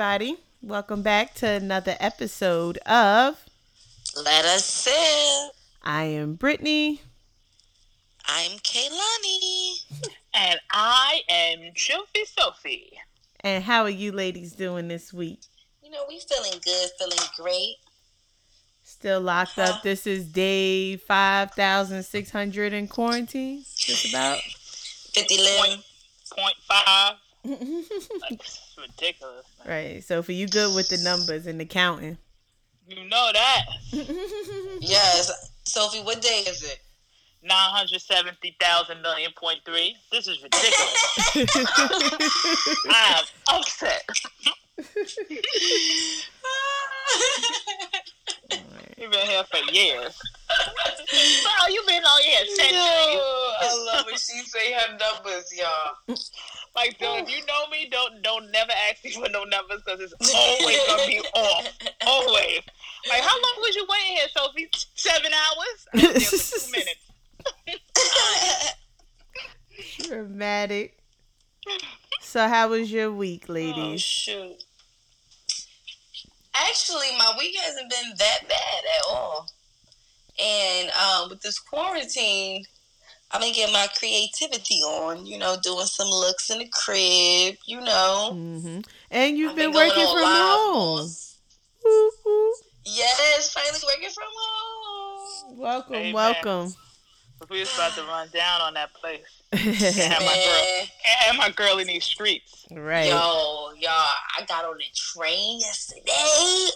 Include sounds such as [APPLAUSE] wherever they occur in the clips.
everybody. Welcome back to another episode of Let Us Sip. I am Brittany. I'm Kaylani. And I am Trophy Sophie. And how are you ladies doing this week? You know, we feeling good, feeling great. Still locked Huh? up. This is day 5,600 in quarantine. Just about. 50 lim. Point five. Like, it's [LAUGHS] ridiculous. right. So for you good with the numbers and the counting. You know that. [LAUGHS] Yes. Sophie, what day is it? 970,000 million point three. This is ridiculous. [LAUGHS] I am upset. You've been here for years. Bro, you've been on here Yo, centuries. I love when she say her numbers, y'all. [LAUGHS] Like, dude, if you know me, don't don't never ask me for no numbers because it's [LAUGHS] always gonna be off. Always. Like, how long was you waiting here, Sophie? Seven hours? I was there for two [LAUGHS] minutes. [LAUGHS] Dramatic. So how was your week, Oh, ladies? shoot. Actually, my week hasn't been that bad at all. And um, with this quarantine, I've been getting my creativity on, you know, doing some looks in the crib, you know. hmm And you've I've been, working from home. on- Woo, woo. Yes, finally working from home. Welcome, Amen. welcome. We was about to run down on that place. Can't have my girl. Man, [LAUGHS] Can't have my girl in these streets. right. yo, y'all, I got on the train yesterday.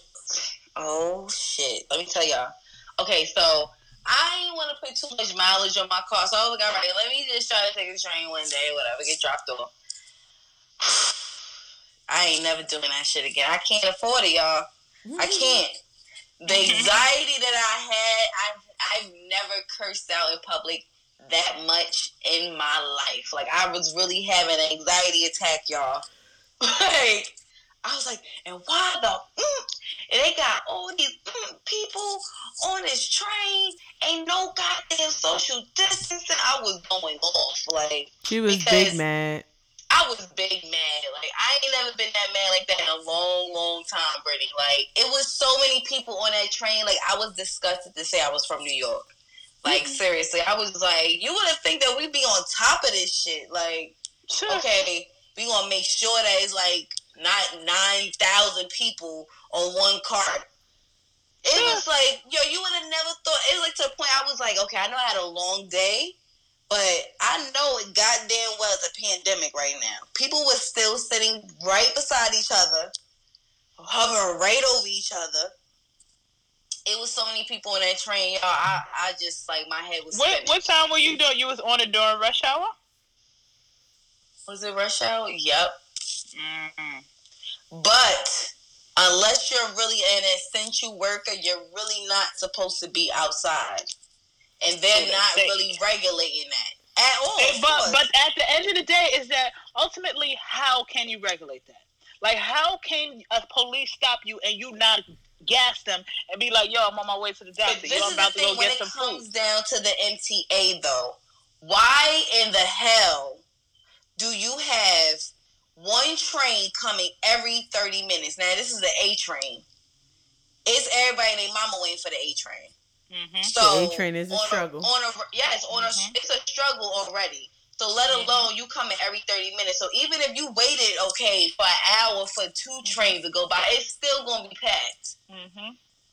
Oh shit! Let me tell y'all. Okay, so I didn't want to put too much mileage on my car, so I was like, all right, let me just try to take a train one day, whatever, get dropped off. [SIGHS] I ain't never doing that shit again. I can't afford it, y'all. I can't. The [LAUGHS] anxiety that I had, I I've never cursed out in public that much in my life. Like I was really having an anxiety attack, y'all. [LAUGHS] like I was like, and why the mm, and they got all these mm, people on this train, ain't no goddamn social distancing. I was going off. Like She was big mad. I was big mad. Like I ain't never been that mad like that in a long, long time, Brittany. Like it was so many people on that train. Like I was disgusted to say I was from New York. Like seriously, I was like, you would have think that we'd be on top of this shit. Like okay, we gonna make sure that it's like not nine thousand people on one cart. It Yeah. was like, yo, you would have never thought. It was like to the point I was like, okay, I know I had a long day, but I know it goddamn well it's a pandemic right now. People were still sitting right beside each other, hovering right over each other. It was so many people on that train, y'all. I, I just like my head was. What what time were you doing? You was on it during rush hour. was it? Rush hour? Yep. Mm-hmm. But unless you're really an essential worker, you're really not supposed to be outside. And they're not really regulating that at all. but but at the end of the day, is that ultimately how can you regulate that? Like how can a police stop you and you not gas them and be like, "Yo, I'm on my way to the But doctor. this Yo, I'm is the about to thing go when get it some comes food." down to the MTA though. Why in the hell do you have one train coming every 30 minutes? Now this is the A train. It's everybody and their mama waiting for the A train. Mm-hmm. So A train is a on struggle. on a yes, on Mhm. a it's a struggle already. So let alone you coming every thirty minutes. So even if you waited okay for an hour for two trains to go by, it's still gonna be packed hmm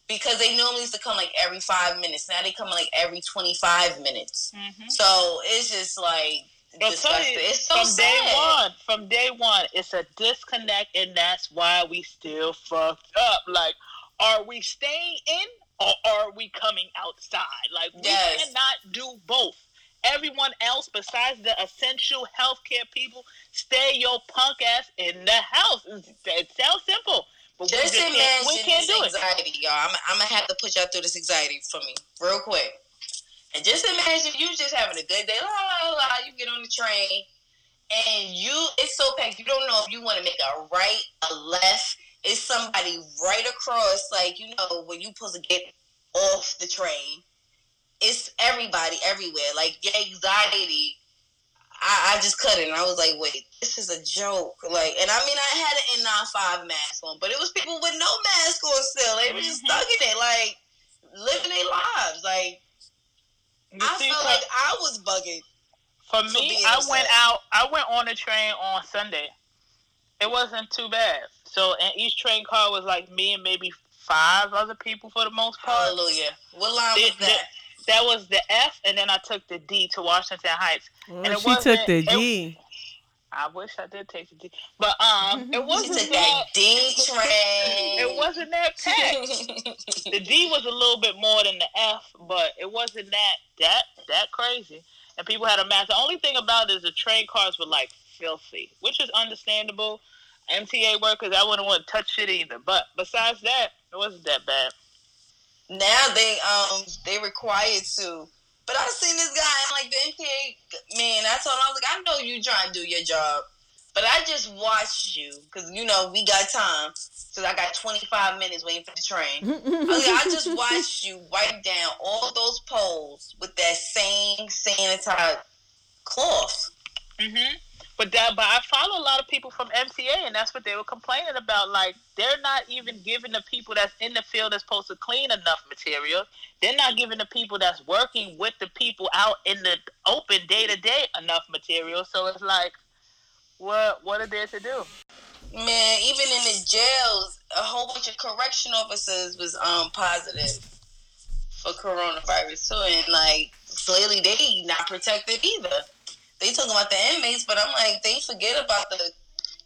because they normally used to come like every five minutes. Now they come like every twenty five minutes. hmm So it's just like I'll tell disgusting. you, It's so from sad. day one, from day one, it's a disconnect, and that's why we still fucked up. Like, are we staying in or are we coming outside? Like, we Yes. cannot do both. Everyone else, besides the essential healthcare people, stay your punk ass in the house. It sounds simple, but we Just just can't, imagine we can't this do it. anxiety, y'all. I'm, I'm gonna have to put y'all through this anxiety for me, real quick. And just imagine you just having a good day, la la la. la, You get on the train, and you it's so packed. You don't know if you want to make a right, a left. It's somebody right across, like you know when you supposed to get off the train. It's everybody everywhere. Like your anxiety. I, I just couldn't. I was like, wait, this is a joke. Like, and I mean, I had an N95 mask on, but it was people with no mask on still. They were just mm-hmm. stuck in it, like living their lives. Like, I see, felt like I was bugging. For for me, I upset. went out. I went on the train on Sunday. It wasn't too bad. So, and each train car was like me and maybe five other people for the most part. Hallelujah. What line was It- that? That was the F, and then I took the D to Washington Heights. Well, And it she took wasn't- the it- G. I wish I did take the D, but um, [LAUGHS] it wasn't that. that D train. [LAUGHS] It wasn't that packed. the D was a little bit more than the F, but it wasn't that that that crazy. And people had a mask. The only thing about it is the train cars were like filthy, which is understandable. MTA workers, I wouldn't want to touch it either. But besides that, it wasn't that bad. now they um they required to. But I seen this guy like the MTA man. I told him I was like, I know you trying to do your job, but I just watched you because you know we got time. So I got 25 minutes waiting for the train. I, like, I just watched you wipe down all those poles with that same sanitized cloth. hmm But that, but I follow a lot of people from MTA, and that's what they were complaining about. Like they're not even giving the people that's in the field that's supposed to clean enough material. They're not giving the people that's working with the people out in the open day to day enough material. So it's like, what what are there to do? Man, even in the jails, a whole bunch of correction officers was um positive for coronavirus too, and like clearly they not protected either. They talking about the inmates, but I'm like they forget about the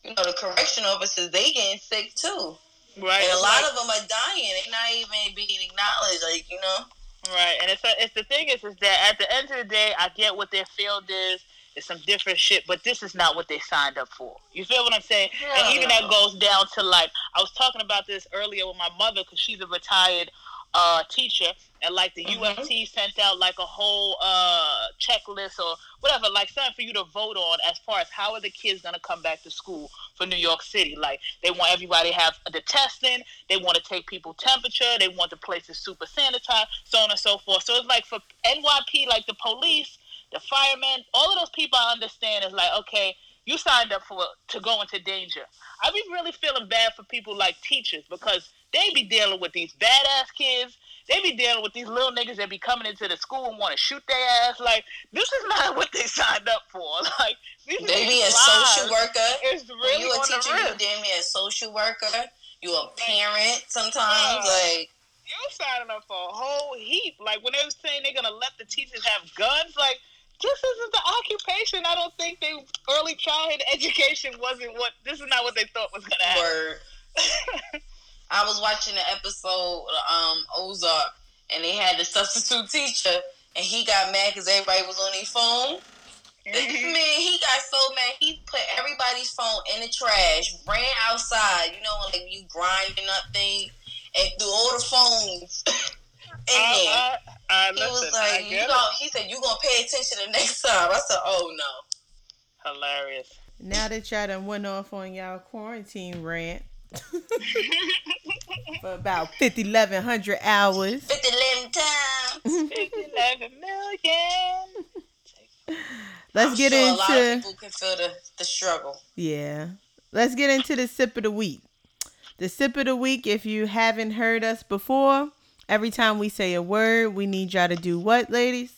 you know the correction officers. They getting sick too, Right. and a lot like- of them are dying. They not even being acknowledged. Like you know, Right, and it's a, it's the thing is is that at the end of the day, I get what their field is. It's some different shit, but this is not what they signed up for. You feel what I'm saying? and even that goes down to like I was talking about this earlier with my mother because she's a retired uh, teacher, and like the Mhm. UFT sent out like a whole uh, checklist or whatever, like something for you to vote on as far as how are the kids gonna come back to school for New York City. Like they want everybody to have the testing, they want to take people temperature, they want the places super sanitized, so on and so forth. So it's like for NYP, like the police, the firemen, all of those people I understand is like, okay, you signed up for to go into danger. I be really feeling bad for people like teachers because they be dealing with these badass kids. They be dealing with these little niggas that be coming into the school and want to shoot their ass. Like this is not [LAUGHS] what they signed up for. [LAUGHS] Like these they be a social worker. When really you a teacher, you damn near a social worker. You a parent sometimes. Yeah. Like You signing up for a whole heap. Like when they were saying they're gonna let the teachers have guns, like this isn't the occupation. I don't think they early childhood education wasn't what this is not what they thought was gonna happen. [LAUGHS] Word. I was watching the episode um Ozark, and they had the substitute teacher, and he got mad because everybody was on their phone. This Mhm. [LAUGHS] man, he got so mad, he put everybody's phone in the trash, ran outside, you know, like you grinding up things, and threw all the phones [LAUGHS] in there. I, I, I, He listen, was I like, you get know, he said, you gonna pay attention the next time. I said, oh no. hilarious. Now that y'all done went off on y'all quarantine rant [LAUGHS] for about 50, 1100 hours. 50 11 times. 11 million. Let's I'm get sure a lot of into people can feel the, the struggle. yeah. Let's get into the sip of the week. The sip of the week. If you haven't heard us before, every time we say a word, we need y'all to do what, ladies?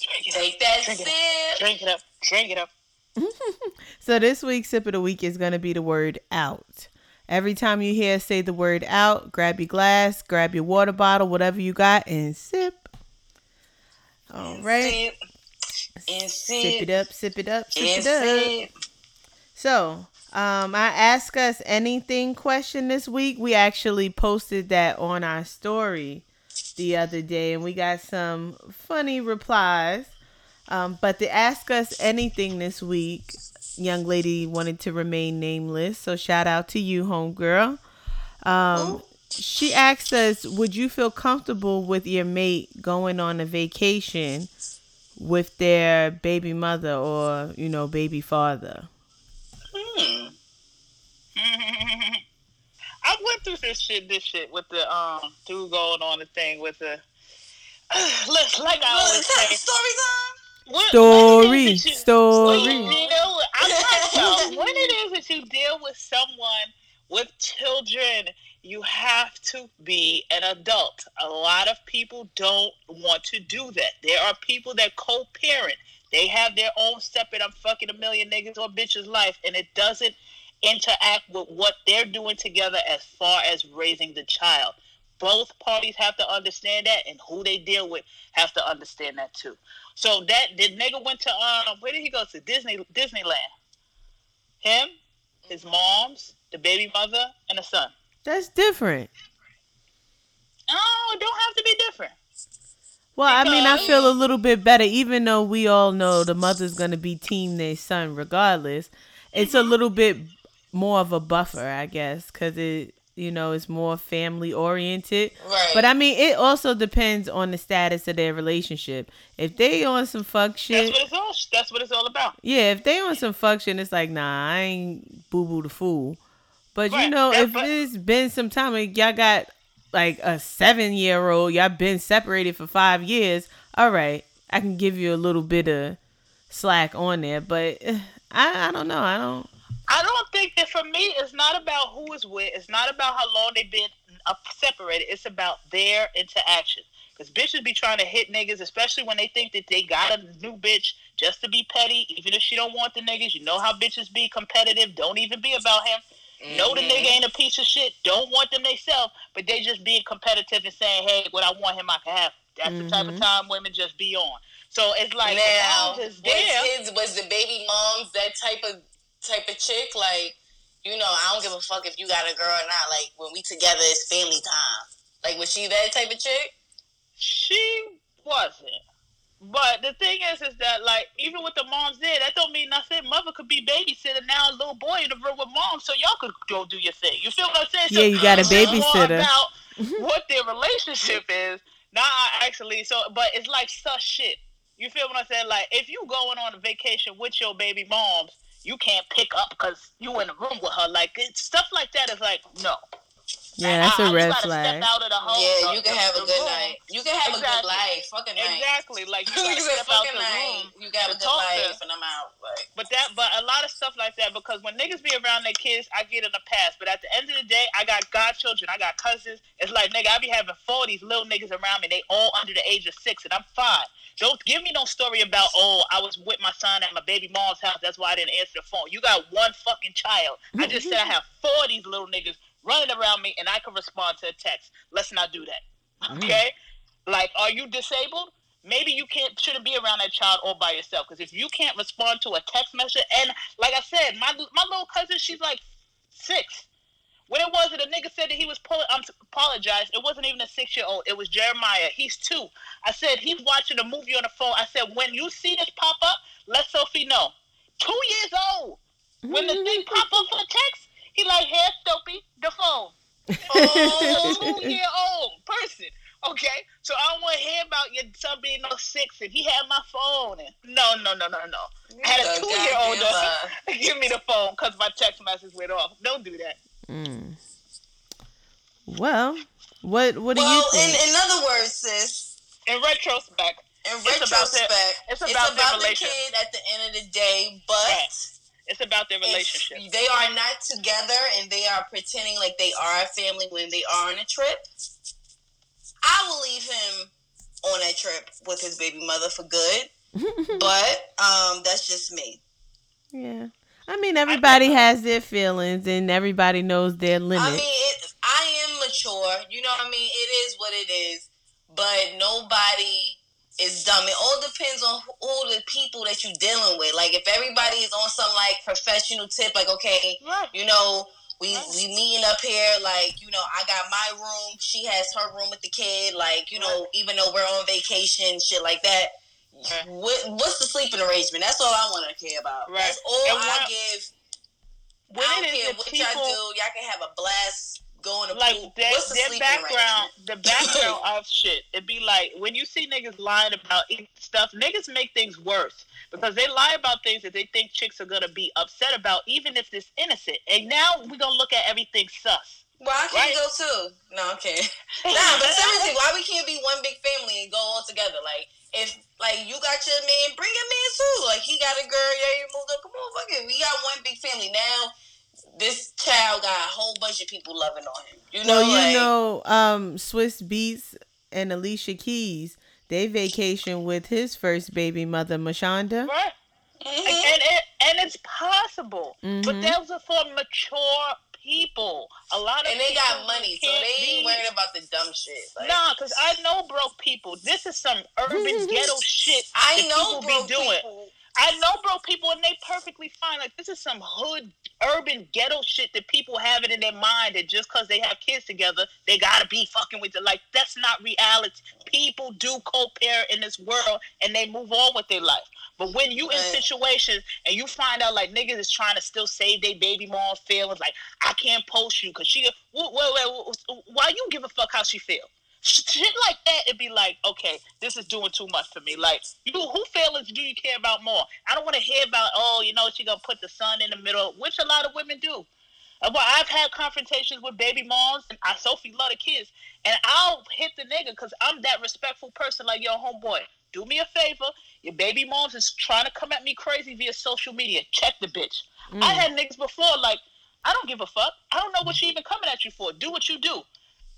Drink it up. Take that Drink it sip. Drink it up. Drink it up. [LAUGHS] So this week's sip of the week is gonna be the word out. Every time you hear say the word out, grab your glass, grab your water bottle, whatever you got, and sip. All right. Sip. And Sip sip. it up, sip it up, sip And it up. sip. So, um, I ask us anything question this week. We actually posted that on our story the other day, and we got some funny replies. Um, but the ask us anything this week, young lady wanted to remain nameless, so shout out to you, homegirl. Um, she asked us, "Would you feel comfortable with your mate going on a vacation with their baby mother or you know baby father?" Hmm. [LAUGHS] I went through this shit, this shit with the um dude going on the thing with the. [SIGHS] Let's like I Well, always is say. story time? What- Story Story, you, story. When you deal with, I'm like, when it is that you deal with someone with children, you have to be an adult. A lot of people don't want to do that. There are people that co-parent. They have their own separate. I'm fucking a million niggas or bitches life, and it doesn't interact with what they're doing together as far as raising the child. Both parties have to understand that, and who they deal with have to understand that too. So that the nigga went to um, where did he go to Disney Disneyland? Him, his mom's, the baby mother, and the son. That's different. Oh, it don't have to be different. Well, I mean, I feel a little bit better, even though we all know the mother's gonna be team their son regardless. It's a little bit more of a buffer, I guess, because it, you know, it's more family oriented. Right. But I mean, it also depends on the status of their relationship. If they on some fuck That's shit, what it's all. That's what it's all about. yeah, if they on some fuck shit, it's like, nah, I ain't boo boo the fool. But you know, if it's been some time, like y'all got like a seven year old, y'all been separated for five years. All right, I can give you a little bit of slack on there, but [SIGHS] I, I don't know. I don't. I don't think that for me, it's not about who is with. It's not about how long they've been uh, separated. It's about their interaction. Because bitches be trying to hit niggas, especially when they think that they got a new bitch just to be petty. Even if she don't want the niggas, you know how bitches be competitive. Don't even be about him. Know the nigga ain't a piece of shit. Don't want them themselves, but they just being competitive and saying, "Hey, what I want him, I can have." That's the type of Mhm. time women just be on. So it's like, now, as long as was his was the baby mom's that type of type of chick? Like, you know, I don't give a fuck if you got a girl or not. Like when we together, it's family time. Like was she that type of chick? She wasn't. But the thing is, is that like even with the moms there, that don't mean nothing. Mother could be babysitting now, a little boy in the room with mom, so y'all could go do your thing. You feel what I'm saying? So Yeah, you got a it's more babysitter. About [LAUGHS] what their relationship is, not actually. So, but it's like such shit. You feel what I'm saying? Like if you going on a vacation with your baby moms, you can't pick up because you in the room with her. Like it's, stuff like that is like no. Yeah, that's Uh-uh, a red flag. Step out of the home. yeah, you can have a good room. night. You can have a good life. Fucking night. Exactly. Like you [LAUGHS] You step out the night. room. You got a good talk to- life, and I'm out. Like, But that, but a lot of stuff like that because when niggas be around their kids, I get in the past. But at the end of the day, I got godchildren, I got cousins. It's like nigga, I be having four of these little niggas around me. They all under the age of six, and I'm fine. Don't give me no story about oh I was with my son at my baby mom's house. That's why I didn't answer the phone. You got one fucking child. I just said I have four of these little niggas running around me, and I can respond to a text. Let's not do that. Okay? Like, are you disabled? Maybe you can't shouldn't be around that child all by yourself. Because if you can't respond to a text message, and like I said, my my little cousin, she's like six. When it was that a nigga said that he was pulling, I'm apologize. It wasn't even a six year old. It was Jeremiah. He's two. I said he's watching a movie on the phone. I said when you see this pop up, let Sophie know. Two years old. When the thing pop up for the text, he like, here, Sophie, the phone. Oh, two year old person. Okay, so I don't want to hear about your son being no six and he had my phone. And no, no, no, no, no. I had a two year old. Give me the phone because my text message went off. Don't do that. Mm. Well, what what do well, you in, think? in in other words, sis, In retrospect, in It's about their- retrospect, it's it's about about, the kid at the end of the day, but. Right. it's about their it's- relationship. They are not together and they are pretending like they are a family when they are on a trip. I will leave him on that trip with his baby mother for good, [LAUGHS] but um, that's just me. yeah, I mean everybody has their feelings and everybody knows their limits. I mean, it, I am mature. You know what I mean? It is what it is. But nobody is dumb. It all depends on who, who the people that you're dealing with. Like, if everybody is on some, like, professional tip, like, okay, Right. you know, we Right. we meeting up here, like, you know, I got my room, she has her room with the kid, like, you know, even though we're on vacation, shit like that. Right. What, what's the sleeping arrangement? That's all I want to care about. Right. That's all And I give. When I don't care what people, y'all do. Y'all can have a blast going to like pool. their, What's the their background, the background [LAUGHS] of shit. It'd be like when you see niggas lying about stuff, niggas make things worse because they lie about things that they think chicks are gonna be upset about, even if it's innocent. And now we're gonna look at everything sus. Well, I can Right. go too. No, I'm kidding. [LAUGHS] Nah, but seriously, why we can't be one big family and go all together? Like, if like you got your man, bring your man too. Like he got a girl. Yeah, you moved up. Come on, fuck it. We got one big family now. This child got a whole bunch of people loving on him. You know, well, you like, know, um, Swizz Beatz and Alicia Keys, they vacation with his first baby mother, Mashonda. Right. mhm. And, it, and it's possible. But Mhm. those are for mature people. A lot of and they got money, so they ain't be- worried about the dumb shit. Like, Nah, because I know broke people. This is some urban [LAUGHS] ghetto shit I know people broke be doing. people. I know broke people and they perfectly fine. Like this is some hood urban ghetto shit that people have it in their mind that just because they have kids together, they gotta be fucking with it. Like that's not reality. People do co-parent in this world and they move on with their life. But when you in situations and you find out like niggas is trying to still save their baby mom feelings, like I can't post you because she, wait, wait, wait, why you give a fuck how she feel? Shit like that, it'd be like, okay, this is doing too much for me. Like, you, who feelings do you care about more? I don't want to hear about, oh, you know, she gonna put the son in the middle, which a lot of women do. Uh, Well, I've had confrontations with baby moms, and I Sophie love the kids, and I'll hit the nigga because I'm that respectful person. Like, yo, homeboy, do me a favor. Your baby moms is trying to come at me crazy via social media. Check the bitch. Mm. I had niggas before like, I don't give a fuck. I don't know what she even coming at you for. Do what you do.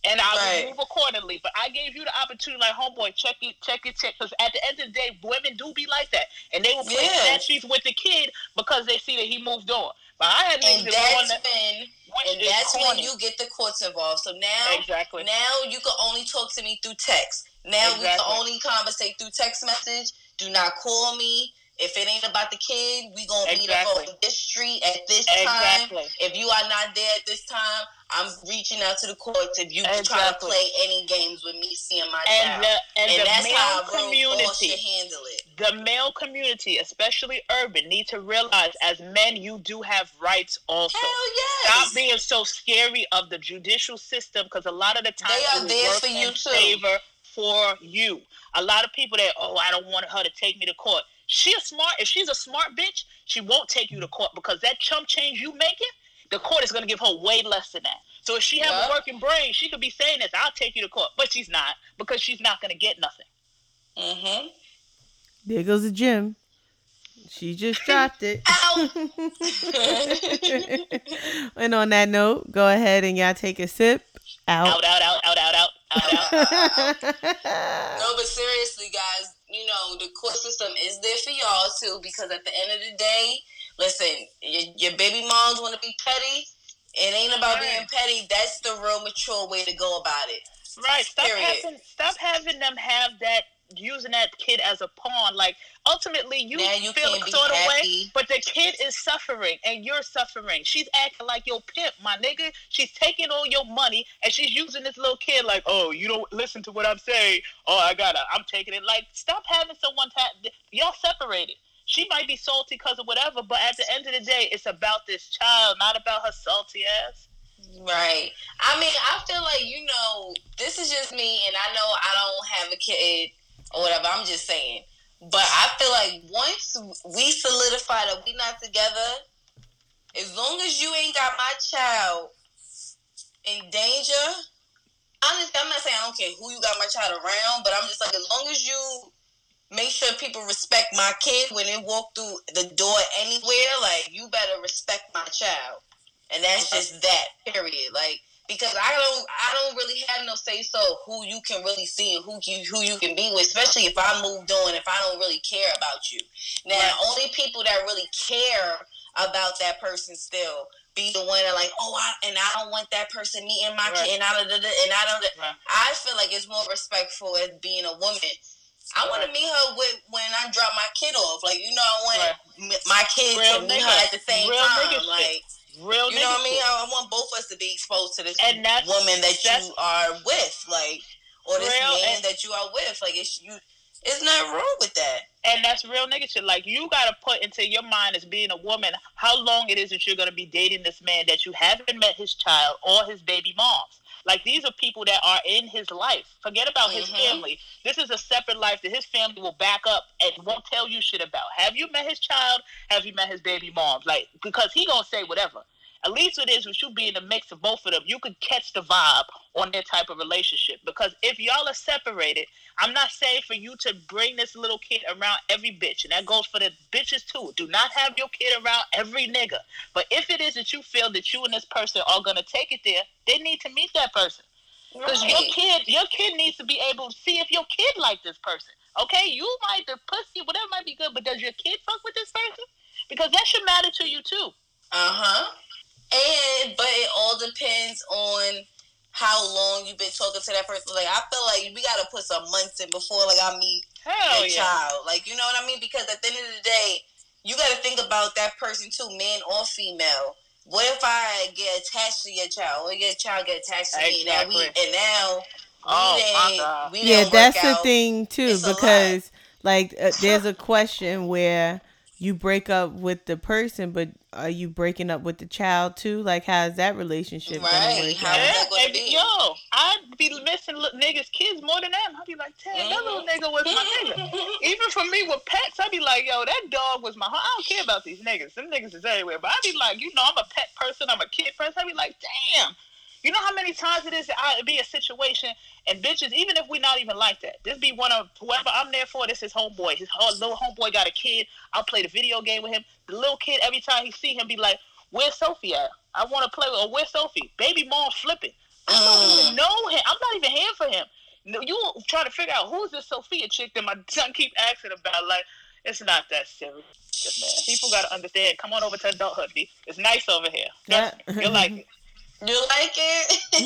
And I Right. will move accordingly. But I gave you the opportunity, like, homeboy, check it, check it, check. Because at the end of the day, women do be like that. And they will play Yeah. snatchies with the kid because they see that he moved on. But I had niggas And that that's that, when and is that's when you get the courts involved. So now Exactly. now you can only talk to me through text. Now we Exactly. can only conversate through text message. Do not call me. If it ain't about the kid, we gonna meet up Exactly. on this street at this time. Exactly. If you are not there at this time, I'm reaching out to the courts. If you try to play any games with me seeing my And child, the, and and the that's how community. handle it. the male community, especially urban, need to realize as men, you do have rights also. Hell yes. Stop being so scary of the judicial system because a lot of the time They are there for you too. favor for you. A lot of people that oh I don't want her to take me to court. She a smart if she's a smart bitch, she won't take you to court because that chump change you making, the court is gonna give her way less than that. So if she have Yeah. a working brain, she could be saying this, I'll take you to court. But she's not because she's not gonna get nothing. Mm-hmm. There goes the gym. She just [LAUGHS] dropped it. Ow. [LAUGHS] [LAUGHS] and on that note, go ahead and y'all take a sip. Out. Out, out, out, out, out, out, out, out. No, but seriously, guys, you know the court system is there for y'all too. Because at the end of the day, listen, your, your baby moms want to be petty. It ain't about being petty. That's the real mature way to go about it. Right. Stop Period. having stop having them have that using that kid as a pawn. Like ultimately you, you feel a sort of way, but the kid is suffering and you're suffering. She's acting like your pimp, my nigga. She's taking all your money and she's using this little kid like, oh, you don't listen to what I'm saying. Oh, I gotta, I'm taking it. Like, stop having someone ta- y'all separated. She might be salty because of whatever, but at the end of the day, it's about this child, not about her salty ass. Right. I mean, I feel like you know, this is just me, and I know I don't have a kid or whatever. I'm just saying, but I feel like once we solidify that we not together, as long as you ain't got my child in danger. Honestly, I'm not saying I don't care who you got my child around, but I'm just like, as long as you make sure people respect my kid when they walk through the door anywhere, like you better respect my child. And that's uh-huh. just that, period. Like because I don't I don't really have no say so who you can really see and who you who you can be with, especially if I moved on, if I don't really care about you. Now Right. only people that really care about that person still be the one that like, oh I and I don't want that person meeting my Right. kid and I don't and I don't Right. I feel like it's more respectful as being a woman. I want to meet her with when I drop my kid off. Like you know, I want my kid Real to meet her at the same Real time. Like Real you know what I mean? I, I want both of us to be exposed to this And that's- woman that that's- you are with, like, or this man and- that you are with. Like, it's you. It's not wrong with that. And that's real nigga shit. Like you gotta put into your mind as being a woman how long it is that you're gonna be dating this man that you haven't met his child or his baby moms. Like these are people that are in his life. Forget about his Mhm. family. This is a separate life that his family will back up and won't tell you shit about. Have you met his child? Have you met his baby mom? Like because he gonna say whatever. At least it is with you being a mix of both of them. You could catch the vibe on their type of relationship. Because if y'all are separated, I'm not saying for you to bring this little kid around every bitch, and that goes for the bitches too. Do not have your kid around every nigga. But if it is that you feel that you and this person are gonna take it there, they need to meet that person. Because right. your kid, your kid needs to be able to see if your kid like this person. Okay, you might the pussy, whatever might be good, but does your kid fuck with this person? Because that should matter to you too. Uh huh. And but it all depends on how long you've been talking to that person. Like I feel like we gotta put some months in before like I meet Hell the yeah. child. Like you know what I mean? Because at the end of the day, you gotta think about that person too, man or female. What if I get attached to your child? Or your child get attached to exactly. me? Now we and now Oh, we my we yeah, that's the out. thing too, It's because like uh, there's a question where you break up with the person, but are you breaking up with the child too? Like, how's that relationship Right, gonna work how out? is that gonna be? yo, I'd be missing li- niggas' kids more than them. I'd be like, damn, that little mm-hmm. nigga was my nigga. [LAUGHS] Even for me with pets, I'd be like, yo, that dog was my. I don't care about these niggas. Them niggas is everywhere. But I'd be like, you know, I'm a pet person. I'm a kid person. I'd be like, damn. You know how many times it is that I be a situation and bitches, even if we not even like that, this be one of whoever I'm there for. This is homeboy. His whole little homeboy got a kid. I'll play the video game with him. The little kid, every time he see him, be like, "Where's Sophie at? I want to play with. Or where's Sophie? Baby mom flipping. I don't even know him. I'm not even here for him. You trying to figure out who's this Sophia chick that my [LAUGHS] son keep asking about? Like, it's not that serious, man. People gotta understand. Come on over to adulthood. B. It's nice over here. Yeah. You'll like it. You like it? [LAUGHS]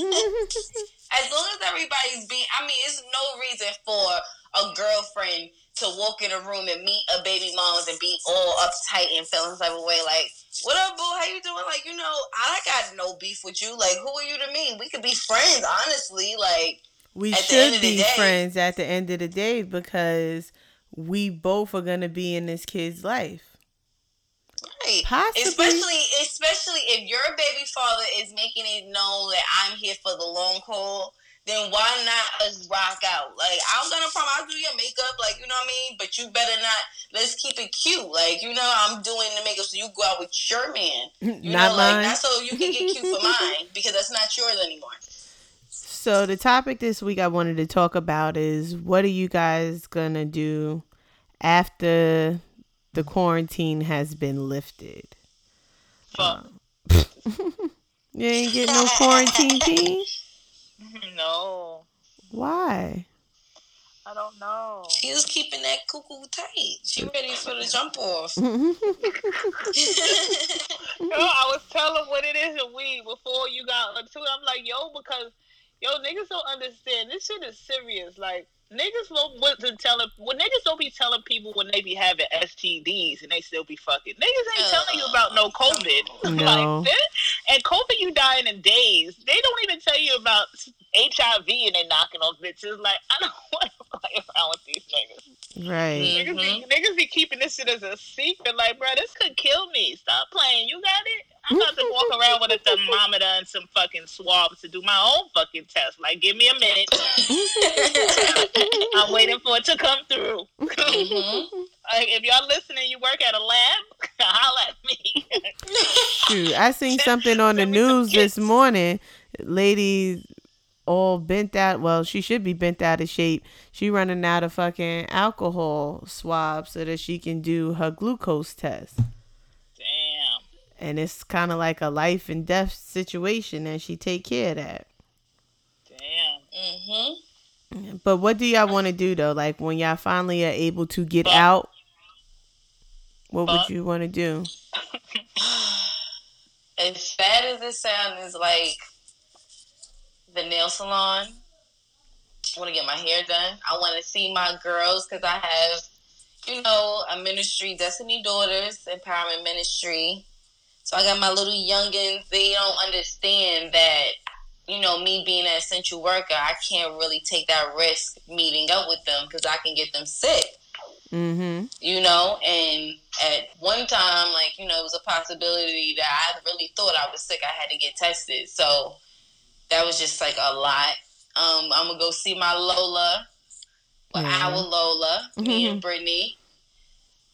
as long as everybody's being, I mean, it's no reason for a girlfriend to walk in a room and meet a baby moms and be all uptight and feeling some type of way. Like, what up, boo? How you doing? Like, you know, I got no beef with you. Like, who are you to me? We could be friends, honestly. Like, We At the end should be day- friends at the end of the day because we both are gonna be in this kid's life. Right. Possibly. Especially, especially if your baby father is making it known that I'm here for the long haul. Then why not us rock out? Like I'm gonna promise I'll do your makeup, like you know what I mean. But you better not. Let's keep it cute, like you know I'm doing the makeup, so you go out with your man. [LAUGHS] You Not know, mine. like that's so you can get cute for [LAUGHS] mine because that's not yours anymore. So the topic this week I wanted to talk about is what are you guys gonna do after the quarantine has been lifted? Fuck. Um, [LAUGHS] you ain't getting no quarantine king? [LAUGHS] No, Why? I don't know. She was keeping that cuckoo tight. She ready for the jump off. [LAUGHS] Yo, I was telling what it is and we before you got into it. I'm like, yo, because yo, niggas don't understand. This shit is serious. Like niggas won't wasn't telling when niggas don't be telling people when they be having STDs and they still be fucking. Niggas ain't telling you about no COVID. [LAUGHS] No. like this. And COVID you dying in days. They don't even tell you about HIV and they knocking on bitches. Like, I don't [LAUGHS] want to play around with these niggas. Right. Niggas, be, mm-hmm. niggas be keeping this shit as a secret. Like, bro, this could kill me. Stop playing. You got it? I'm about to walk around with a thermometer and some fucking swabs to do my own fucking test. Like, give me a minute. [LAUGHS] I'm waiting for it to come through. Mhm. Like, if y'all listening, you work at a lab, [LAUGHS] holla at me. Shoot, I seen something on the Send me some news this morning. Ladies all bent out. Well, she should be bent out of shape. She running out of fucking alcohol swabs so that she can do her glucose test. Damn. And it's kind of like a life and death situation, and she take care of that. Damn. Mhm. But what do y'all want to do though? Like when y'all finally are able to get Fuck. out, what would you want to do? [SIGHS] as sad as it sounds, is like the nail salon. I want to get my hair done. I want to see my girls because I have, you know, a ministry, Destiny Daughters Empowerment Ministry. So I got my little youngins. They don't understand that, you know, me being an essential worker, I can't really take that risk meeting up with them because I can get them sick Mm-hmm. you know and at one time like you know it was a possibility that i really thought i was sick i had to get tested so that was just like a lot um i'm gonna go see my lola well, Yeah. our lola me and brittany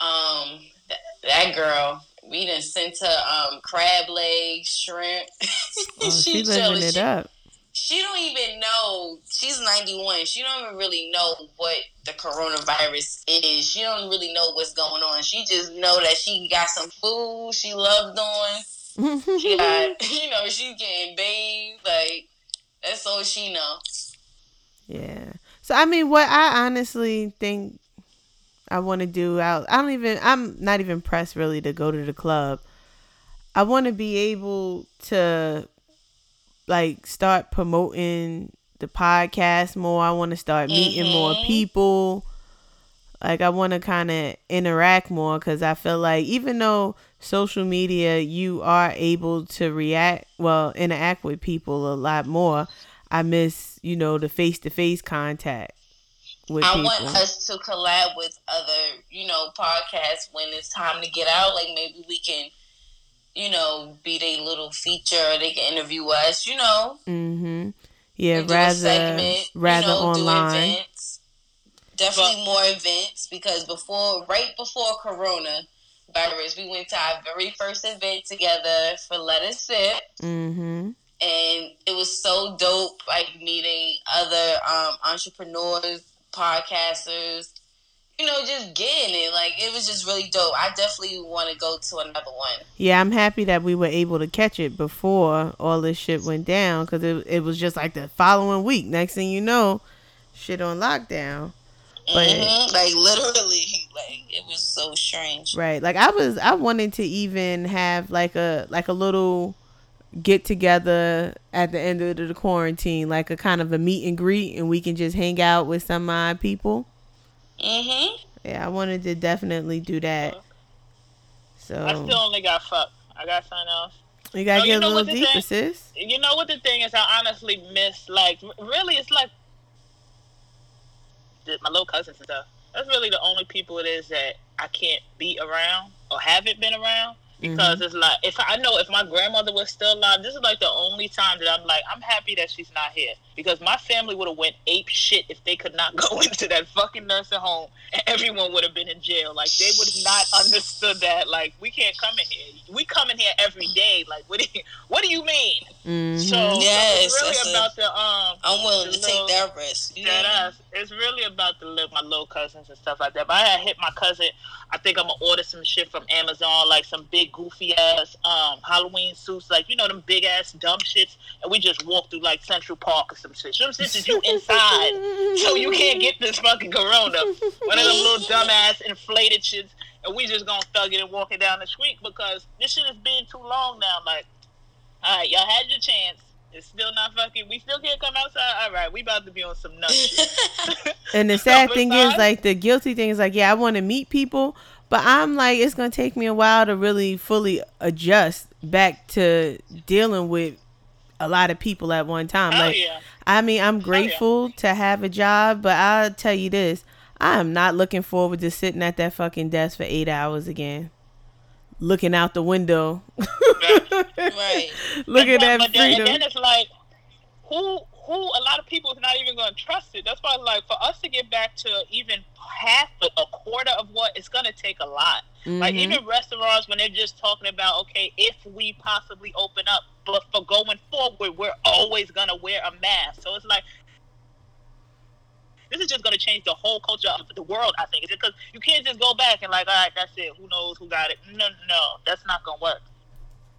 um th- that girl We done sent her um, crab legs, shrimp. [LAUGHS] Oh, she, living it she, up. She don't even know. She's ninety one. She don't even really know what the coronavirus is. She don't really know what's going on. She just know that she got some food she loved on. She got, [LAUGHS] [LAUGHS] you know, she getting bathed. Like that's all she know. Yeah. So I mean, what I honestly think I want to do out. I don't even. I'm not even pressed really to go to the club. I want to be able to like start promoting the podcast more. I want to start meeting more Mhm. people. Like I want to kind of interact more because I feel like even though social media, you are able to react, well, interact with people a lot more. I miss, you know, the face to face contact with I people. want us to collab with other, you know, podcasts when it's time to get out. Like maybe we can, you know, be their little feature. They can interview us. You know, mm-hmm. Yeah, and do a rather segment. rather you know, online. Do events. Definitely more events because before, right before Corona virus, we went to our very first event together for Let Us Sip. Mm-hmm. and it was so dope like meeting other um, entrepreneurs podcasters you know just getting it like it was just really dope i definitely want to go to another one Yeah, I'm happy that we were able to catch it before all this shit went down because it, it was just like the following week. Next thing you know, shit on lockdown. But- Mhm, like literally like it was so strange Right. Like I was I wanted to even have like a like a little get together at the end of the quarantine, like a kind of a meet and greet and we can just hang out with some of my people. mm-hmm Yeah, I wanted to definitely do that. So I still only got fucked. I got something else. you gotta No, you get a little deeper, thing- sis. You know what the thing is? I honestly miss like really. It's like my little cousins and stuff. That's really the only people it is that I can't be around or haven't been around because it's like if I know if my grandmother was still alive, this is like the only time that I'm like I'm happy that she's not here because my family would have went ape shit if they could not [LAUGHS] go into that fucking nursing home and everyone would have been in jail. Like they would have not [LAUGHS] understood that. Like we can't come in here. We come in here every day. Like what do you what do you mean? Mhm. So, Yes, so it's really a- about the um i'm willing to The take little- that risk that ass. It's really about the li- my little cousins and stuff like that. But I had hit my cousin. I think I'm gonna order some shit from Amazon, like some big goofy ass um Halloween suits, like you know them big ass dumb shits, and we just walk through like Central Park or some shit. Some shit is you [LAUGHS] inside, so you can't get this fucking corona. One of them little [LAUGHS] dumb ass inflated shits, and we just gonna thug it and walk it down the street because this shit has been too long now. Like, all right, y'all had your chance. It's still not fucking. We still can't come outside. All right, we about to be on some nuts. [LAUGHS] And the sad thing is, like, the guilty thing is, like, yeah, I want to meet people, but I'm like, it's gonna take me a while to really fully adjust back to dealing with a lot of people at one time. Hell like, yeah. I mean, I'm oh, yeah. grateful to have a job, but I'll tell you this: I am not looking forward to sitting at that fucking desk for eight hours again, looking out the window, Right. [LAUGHS] looking but, at but then, freedom. and then it's like, who, who? A lot of people is not even going to trust it. That's why, like, for us to get back to even half, a, quarter of what it's going to take a lot. Like Mhm. even restaurants when they're just talking about, okay, if we possibly open up, but for going forward, we're always going to wear a mask. So it's like. This is just going to change the whole culture of the world. I think, because you can't just go back and like, all right, that's it. Who knows who got it? No, no, that's not gonna work.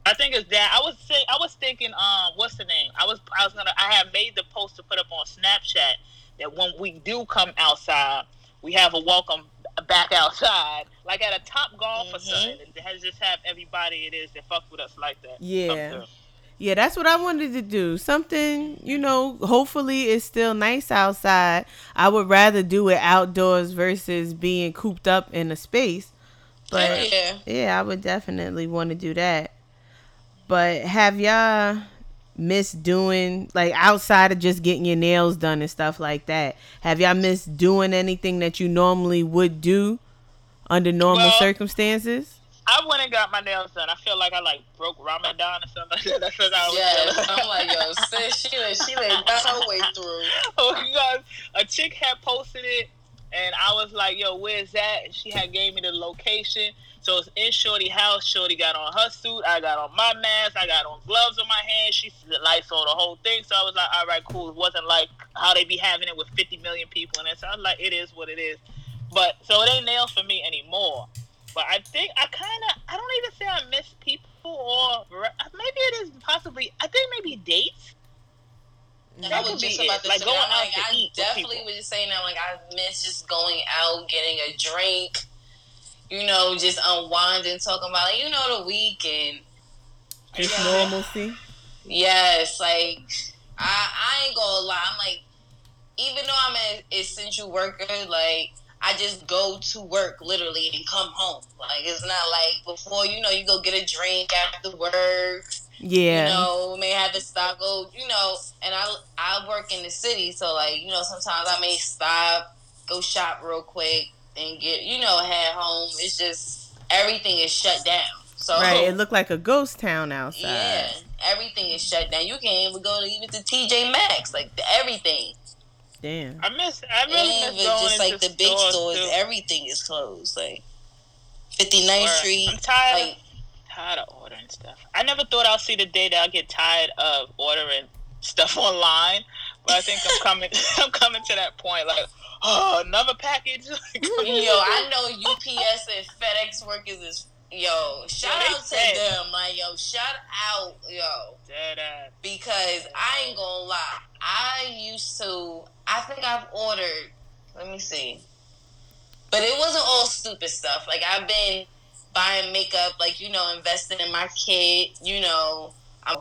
I think it's that. I was saying, I was thinking, um, what's the name? I was, I was gonna, I have made the post to put up on Snapchat that when we do come outside, we have a welcome back outside, like at a Top Golf or Mhm. something, and has just have everybody it is that fuck with us like that. Yeah. Yeah, that's what I wanted to do. Something, you know, hopefully it's still nice outside. I would rather do it outdoors versus being cooped up in a space. But yeah. yeah, I would definitely want to do that. But have y'all missed doing like outside of just getting your nails done and stuff like that? Have y'all missed doing anything that you normally would do under normal Well, circumstances? I went and got my nails done. I feel like I like broke Ramadan or something. like. That's what I was Yes, feeling. I'm like, yo, sis, she done, she done got her way through. [LAUGHS] oh, because a chick had posted it, and I was like, "Yo, where's that?" And she had gave me the location. So it's in Shorty house. Shorty got on her suit. I got on my mask. I got on gloves on my hands. She lights on the whole thing. So I was like, all right, cool. It wasn't like how they be having it with 50 million people in it. So I was like, it is what it is. But so it ain't nails for me anymore. But I think I kind of, I don't even say I miss people or maybe it is possibly, I think maybe dates. And I was just about to like say, going out like, to I eat definitely was just saying that. Like I miss just going out, getting a drink, you know, just unwinding, talking about like, you know the weekend. Just yeah. normalcy. Yes, like I I ain't gonna lie. I'm like, even though I'm an essential worker, like I just go to work literally and come home. Like it's not like before, you know, you go get a drink after work. Yeah. You know, may have to stop, go, you know, and I I work in the city, so like, you know, sometimes I may stop, go shop real quick and get, you know, head home. It's just everything is shut down. So Right, it looked like a ghost town outside. Yeah. Everything is shut down. You can't even go to even to TJ Maxx, like everything. Damn. I miss. I really and miss going just like the big stores. stores, too. everything is closed. Like 59th Street. I'm tired. Like, tired of ordering stuff. I never thought I'll see the day that I'll get tired of ordering stuff [LAUGHS] online. But I think I'm coming. [LAUGHS] I'm coming to that point. Like, oh, another package. yo, I know UPS and FedEx workers is yo. Shout Yeah, out to them, like yo. Shout out, yo. Dead ass. because I ain't gonna lie. I used to. I think I've ordered. Let me see. But it wasn't all stupid stuff. Like I've been buying makeup, like you know, investing in my kid. You know, I'm,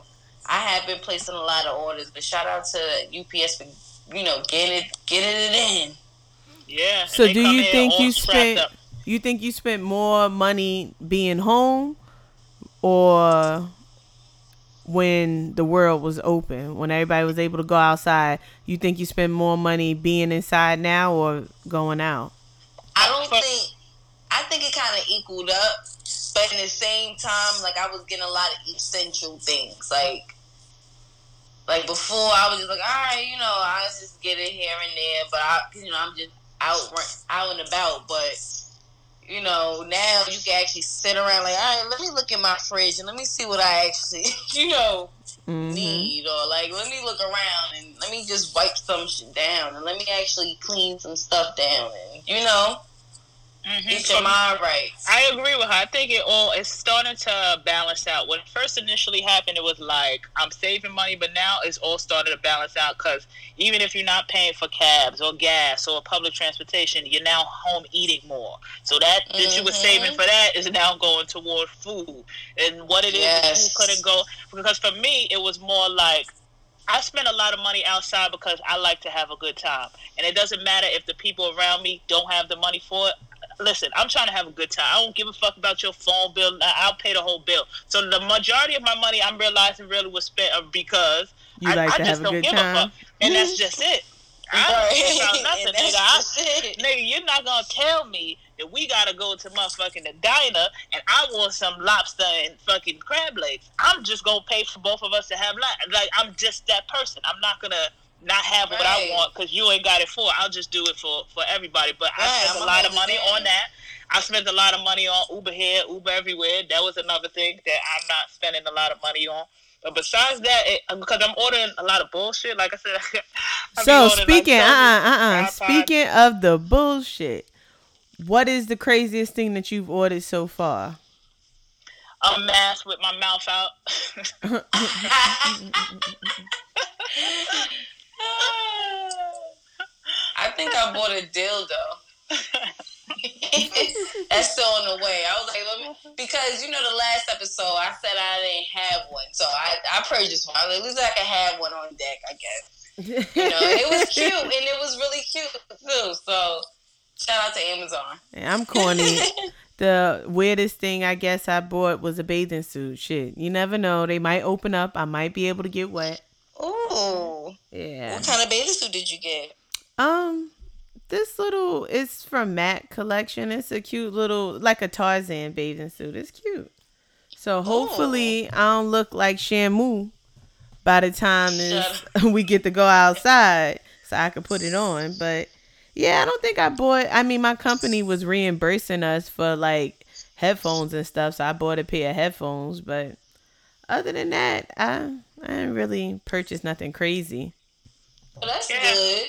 I have been placing a lot of orders. But shout out to UPS for you know getting it, getting it in. Yeah. So do you think you spent up. you think you spent more money being home or when the world was open, when everybody was able to go outside, you think you spend more money being inside now or going out? I don't think. I think it kind of equaled up, but in the same time, like I was getting a lot of essential things, like. Like before, I was just like, all right, you know, I was just get it here and there, but I, you know, I'm just out, out and about. But you know, now you can actually sit around, like, all right, let me look in my fridge and let me see what I actually, [LAUGHS] you know, Mhm. need, or like, let me look around and let me just wipe some shit down, and let me actually clean some stuff down, and you know, Mhm. get So your mind right. I agree with her. I think it all it's starting to balance out. When it first initially happened, it was like I'm saving money, but now it's all starting to balance out because even if you're not paying for cabs or gas or public transportation, you're now home eating more. So that that you were Mhm. saving for that is now going toward food. And what it is, Yes. is couldn't go because for me it was more like. I spend a lot of money outside because I like to have a good time. And it doesn't matter if the people around me don't have the money for it. Listen, I'm trying to have a good time. I don't give a fuck about your phone bill. I- I'll pay the whole bill. So the majority of my money I'm realizing really was spent uh, because You I, like I to just have a don't good give time. a fuck. And that's [LAUGHS] just it. I don't care about [LAUGHS] nothing, nigga. I, just [LAUGHS] nigga, you're not gonna tell me that we gotta go to motherfucking the diner and I want some lobster and fucking crab legs. I'm just gonna pay for both of us to have like, like I'm just that person. I'm not gonna not have what I want because you ain't got it for. I'll just do it for for everybody. But I Right, spent I'ma a lot of money down. on that. I spent a lot of money on Uber here, Uber everywhere. That was another thing that I'm not spending a lot of money on. But besides that, it, because I'm ordering a lot of bullshit, like I said. [LAUGHS] I So ordering, like, speaking, uh, sodas, uh, uh, iPods. speaking of the bullshit, what is the craziest thing that you've ordered so far? a mask with my mouth out. [LAUGHS] [LAUGHS] [LAUGHS] I think I bought a dildo. [LAUGHS] That's still on the way. I was like, me, because you know the last episode I said I didn't have one, so I I purchased one. I was like, At least I could have one on deck, I guess. You know, it was [LAUGHS] cute, and it was really cute too. So shout out to Amazon. I'm corny. the weirdest thing I guess I bought was a bathing suit. Shit, you never know. They might open up. I might be able to get wet. Ooh, Yeah. what kind of bathing suit did you get? Um, this little it's from Mac Collection. It's a cute little like a Tarzan bathing suit. It's cute. So hopefully I don't look like Shamu by the time this, [LAUGHS] we get to go outside, so I can put it on. But yeah, I don't think I bought. I mean, my company was reimbursing us for like headphones and stuff, so I bought a pair of headphones. But other than that, I I didn't really purchase nothing crazy. Well, that's Yeah. good.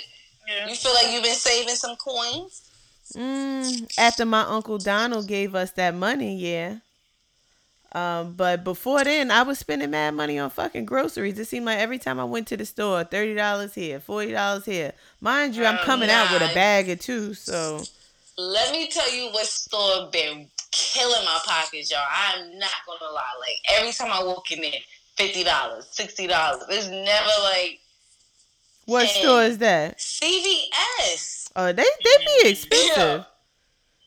Yeah. You feel like you've been saving some coins? Mm, after my uncle Donald gave us that money, yeah. Um, but before then, I was spending mad money on fucking groceries. It seemed like every time I went to the store, thirty dollars here, forty dollars here. Mind you, I'm Oh, coming out with a bag or two, so Let me tell you what store been killing my pockets, y'all. I'm not gonna lie. Like every time I walk in there, fifty dollars, sixty dollars. It's never like what Dang. store is that? CVS. Oh, they they be expensive.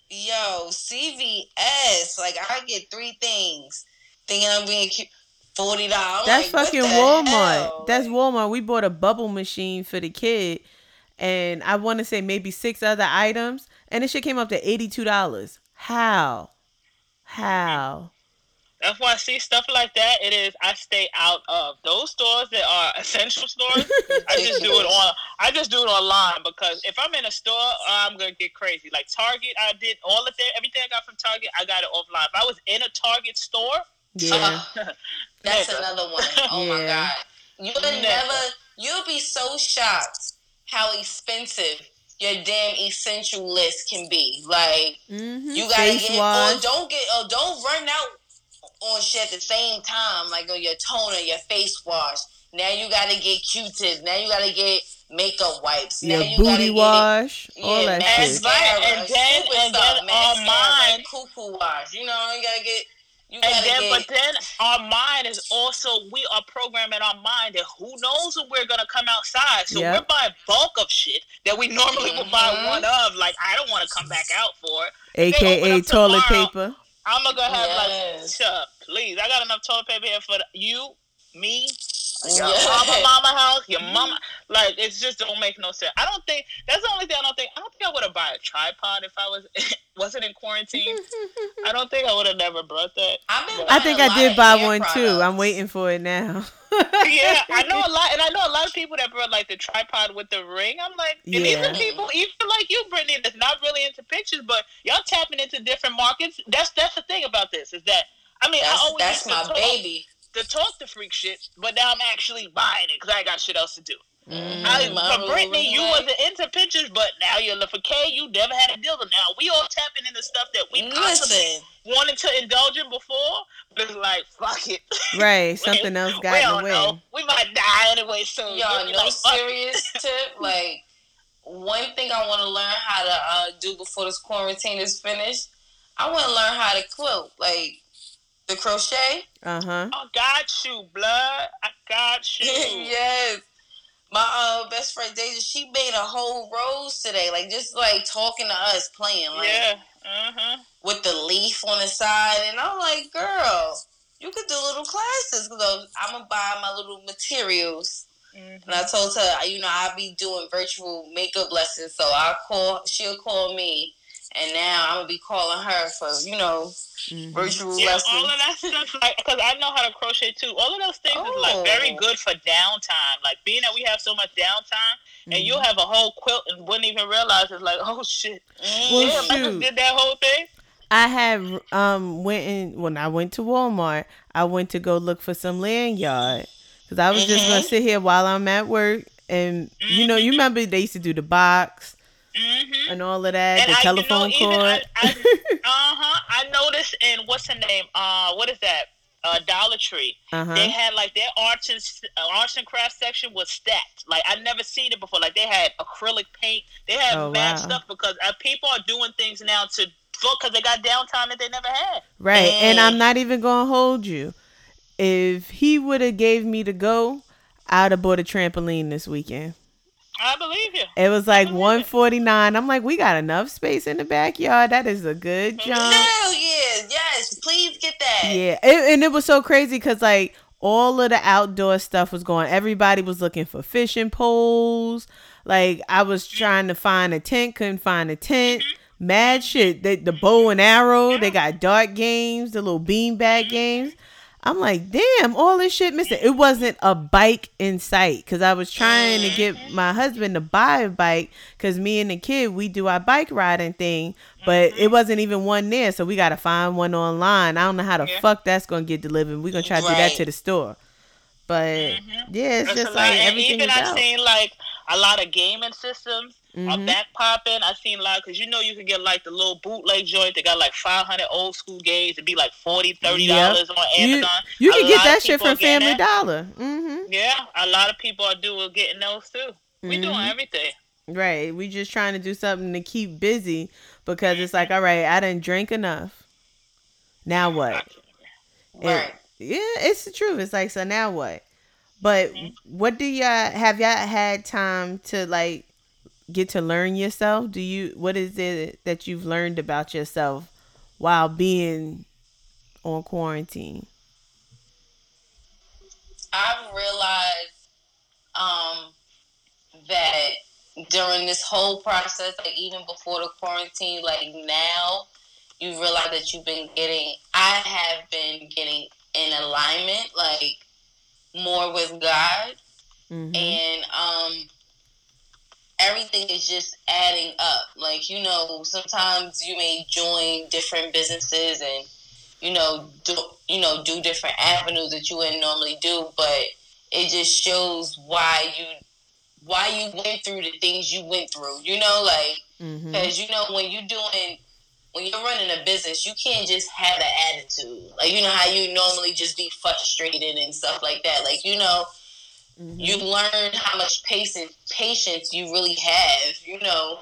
Yo, CVS. Like I get three things, thinking I'm being cute. Forty dollars. That's fucking Walmart. Hell? That's Walmart. We bought a bubble machine for the kid, and I want to say maybe six other items, and it shit came up to eighty two dollars. How? How? That's why I see stuff like that. It is I stay out of those stores that are [LAUGHS] essential stores. I just do it on. I just do it online because if I'm in a store, I'm gonna get crazy. Like Target, I did all of that. Everything I got from Target, I got it offline. If I was in a Target store, Yeah. Uh, [LAUGHS] that's nigga. another one. Oh my god. You would Never. never. You'll be so shocked how expensive your damn essential list can be. Like Mm-hmm. you gotta Face get, wash. or don't get, or don't run out on shit at the same time. Like on your toner, your face wash. Now you gotta get Q-tips. Now you gotta get makeup wipes. Now Your you booty gotta wash. It, all yeah, that and shit. right, mascara, and then- and stuff, then on mascara, mine- like cuckoo wash. You know, you gotta get. You and gotta then get. but then our mind is also we are programming our mind that who knows when we're gonna come outside. So Yep. we're buying bulk of shit that we normally would buy Mhm. one of. Like I don't want to come back out for it. They open AKA toilet tomorrow. paper. I'm gonna go have Yes. like, shut up, please. I got enough toilet paper here for the, you, me, your Yeah. mama, [LAUGHS] mama house, your mm-hmm. mama. Like, it just don't make no sense. I don't think that's the only thing I don't think. I don't think I would have bought a tripod if I was [LAUGHS] wasn't in quarantine. [LAUGHS] I don't think I would have never brought that. I think I buying think a I lot did buy hair one too. I'm waiting for it now. yeah, I know a lot, and I know a lot of people that brought like the tripod with the ring. I'm like, and these are people, even like you, Brittany, that's not really into pictures, but y'all tapping into different markets. That's that's the thing about this is that I mean, I always that's used to my talk, baby. to talk the freak shit, but now I'm actually buying it because I got shit else to do. Mhm. I, for Brittany, you ring wasn't into pictures, but now you're looking for K, you never had a deal. Now we all tapping into stuff that we possibly Listen, wanted to indulge in before, but it's like fuck it. [LAUGHS] right. Something else we got in don't the way. know. We might die anyway soon. y'all, We'll no like, serious [LAUGHS] tip. Like, one thing I want to learn how to uh, do before this quarantine is finished, I want to learn how to quilt. Like, the crochet. Uh huh. I got you, blood. I got [LAUGHS] you. yes. My uh, best friend Deja, she made a whole rose today. Like, just like talking to us, playing. Like, Yeah. Uh huh. with the leaf on the side, and I'm like, girl, you could do little classes because I'm gonna buy my little materials. And I told her, you know, I'll be doing virtual makeup lessons, so I'll call. She'll call me, and now I'm gonna be calling her for, you know, Mhm. virtual Yeah, lessons. all of that stuff, like, because I know how to crochet too. All of those things is like very Oh. good for downtime. Like being that we have so much downtime, and Mhm. you'll have a whole quilt and wouldn't even realize it's like, [LAUGHS] oh shit, Mm, Well, damn, I just did that whole thing. I had um went in when I went to Walmart. I went to go look for some lanyard because I was just gonna Mhm. sit here while I'm at work, and you know, you remember they used to do the box Mm-hmm. and all of that, And the I- you know, telephone cord. I- [LAUGHS] Uh huh. I noticed in what's her name? Uh, what is that? Uh, Dollar Tree. Uh-huh. They had like their arts and uh, arts and crafts section was stacked. Like I never seen it before. Like they had acrylic paint. They had Oh, mad wow. stuff because uh, people are doing things now to because they got downtime that they never had. Right, and Mm. I'm not even gonna hold you. If he would have gave me the go, I'd have bought a trampoline this weekend. I believe you. It was like believe it. 149. I'm like, we got enough space in the backyard. That is a good jump. Hell yeah, yes, please get that. Yeah, it, and it was so crazy because like all of the outdoor stuff was going. Everybody was looking for fishing poles. Like I was mm-hmm. trying to find a tent, couldn't find a tent. Mm-hmm. Mad shit. The, the bow and arrow. They got dart games, the little beanbag mm-hmm. games. I'm like, damn, all this shit missing. It wasn't a bike in sight because I was trying to get Mm-hmm. my husband to buy a bike because me and the kid we do our bike riding thing, but it wasn't even one there, so we gotta find one online. I don't know how the Yeah. fuck that's gonna get delivered. We're gonna try to do that to the store, but Mhm. yeah, it's just like everything even I've out. seen like a lot of gaming systems are Mhm. back popping. I've seen a lot because you know you can get like the little bootleg joint. They got like 500 old school games. It'd be like 40 30 dollars on Amazon. you A can get that shit from Family that. Dollar. Mm-hmm. Yeah, a lot of people are doing getting those too. We doing Mhm. everything. Right. We just trying to do something to keep busy because it's like, all right, I didn't drink enough. Now what? Right. Yeah, it's the truth. It's like, so now what? But what do y'all have y'all had time to like get to learn yourself? Do you what is it that you've learned about yourself while being on quarantine? I've realized um, that during this whole process, like even before the quarantine, like now, you realize that you've been getting, I have been getting in alignment, like more with God, Mhm. and um, everything is just adding up. Like you know, sometimes you may join different businesses and you know do you know do different avenues that you wouldn't normally do, but it just shows why you why you went through the things you went through. You know, like Mhm. because you know when you're doing when you're running a business, you can't just have an attitude. Like you know how you normally just be frustrated and stuff like that. Like you know Mhm. you learn how much patience patience you really have, you know.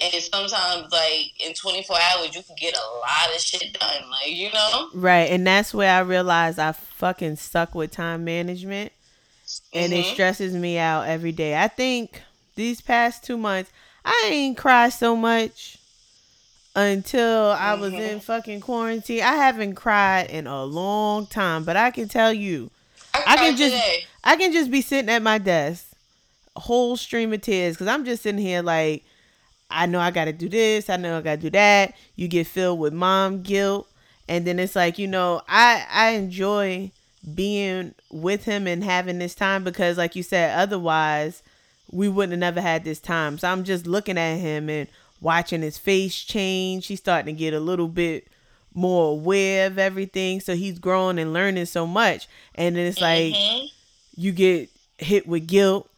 And sometimes, like in 24 hours, you can get a lot of shit done, like you know. Right, and that's where I realized I fucking suck with time management, and it Mhm. stresses me out every day. I think these past two months, I ain't cried so much until I was Mhm. in fucking quarantine. I haven't cried in a long time, but I can tell you, I, can just- today. I can just be sitting at my desk, whole stream of tears, because I'm just sitting here like, I know I got to do this, I know I got to do that. You get filled with mom guilt, and then it's like, you know, I I enjoy being with him and having this time because, like you said, otherwise we wouldn't have never had this time. So I'm just looking at him and watching his face change. He's starting to get a little bit more aware of everything. So he's growing and learning so much. And then it's like Mhm. you get hit with guilt.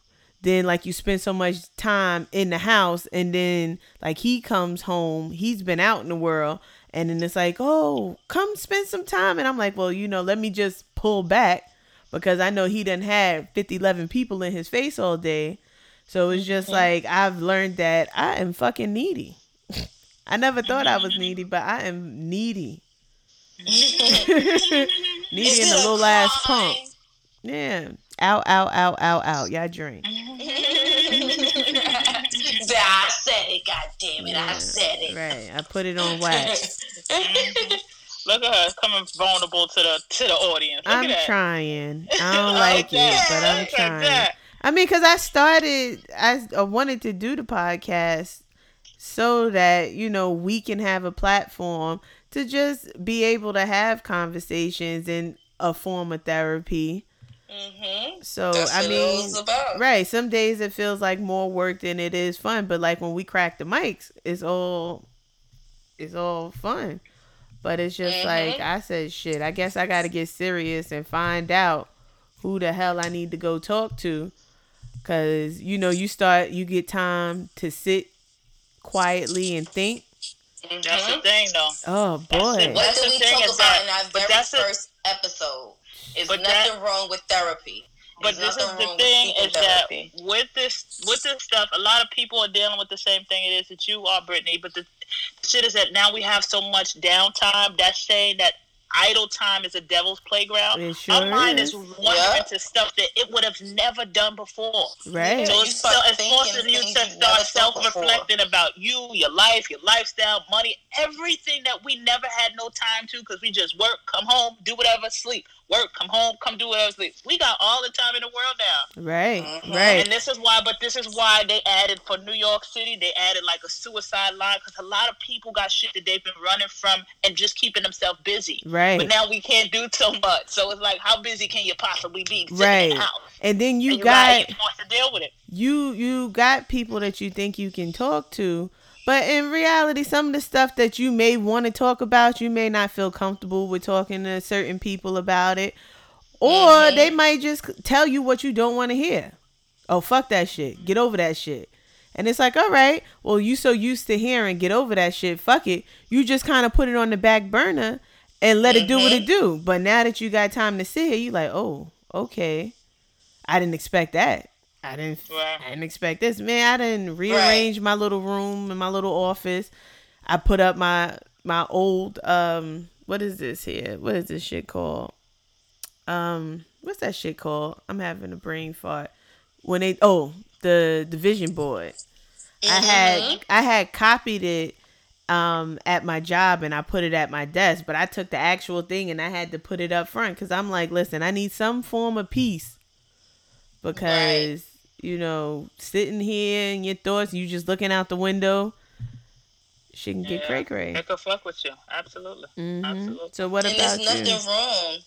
Then like you spend so much time in the house and then like he comes home. He's been out in the world. And then it's like oh come spend some time. And i'm like well you know let me just pull back because i know he done had 50 11 people in his face all day. So it's just like i've learned that i am fucking needy [LAUGHS] i never thought i was needy but i am needy [LAUGHS] needy Is in the a little ass crime? pump yeah out out out out out y'all drink [LAUGHS] I said it, god damn it, I said it. Right. I put it on wax. [LAUGHS] Look at her coming vulnerable to the to the audience. Look I'm at trying. I don't like Look at it, but I'm that. Look at trying. that. I mean, because I started, I, I wanted to do the podcast so that, you know, we can have a platform to just be able to have conversations in a form of therapy. hmm So, That's I mean, right. Some days it feels like more work than it is fun, but like when we crack the mics, it's all, it's all fun. But it's just Mhm. like I said, shit. I guess I got to get serious and find out who the hell I need to go talk to, cause you know you start you get time to sit quietly and think. That's Mhm. the thing, though. Oh That's boy, it. What That's did the we thing talk is about that- in our very that's the- first episode? Is nothing that- wrong with therapy. But There's this is nothing the wrong with thing seeking is that therapy. with this with this stuff, a lot of people are dealing with the same thing it is that you are, Brittany. But the shit is that now we have so much downtime. That's saying that idle time is a devil's playground. it sure Our mind is. is wandering Yeah. to stuff that it would have never done before. Right. So You it's, start so it's thinking forcing you to start self-reflecting about you, your life, your lifestyle, money, everything that we never had no time to because we just work, come home, do whatever, sleep, work, come home, come do whatever, sleep. We got all the time in the world now. Right, Mhm. right. And this is why, but this is why they added for New York City, they added like a suicide line because a lot of people got shit that they've been running from and just keeping themselves busy. Right. Right. But now we can't do so much. So it's like, how busy can you possibly be? Right. In the house? And then you and you got gotta get forced to deal with it. you you got people that you think you can talk to but in reality some of the stuff that you may want to talk about you may not feel comfortable with talking to certain people about it. Or Mhm. they might just tell you what you don't want to hear. Oh fuck that shit. Get over that shit. And it's like all right well you so used to hearing get over that shit fuck it. You just kind of put it on the back burner and let it do what it do. But now that you got time to sit here you like oh okay. I didn't expect that I didn't. Right. I didn't expect this, man. I didn't rearrange my little room in my little office. I put up my my old um. What is this here? What is this shit called? Um, what's that shit called? I'm having a brain fart. When they oh the vision board. I had I had copied it um at my job and I put it at my desk, but I took the actual thing and I had to put it up front because I'm like, listen, I need some form of peace because you know sitting here in your thoughts, you just looking out the window, shit can get Yeah. cray cray. They could fuck with you. Absolutely. Absolutely. So what and about there's nothing you? wrong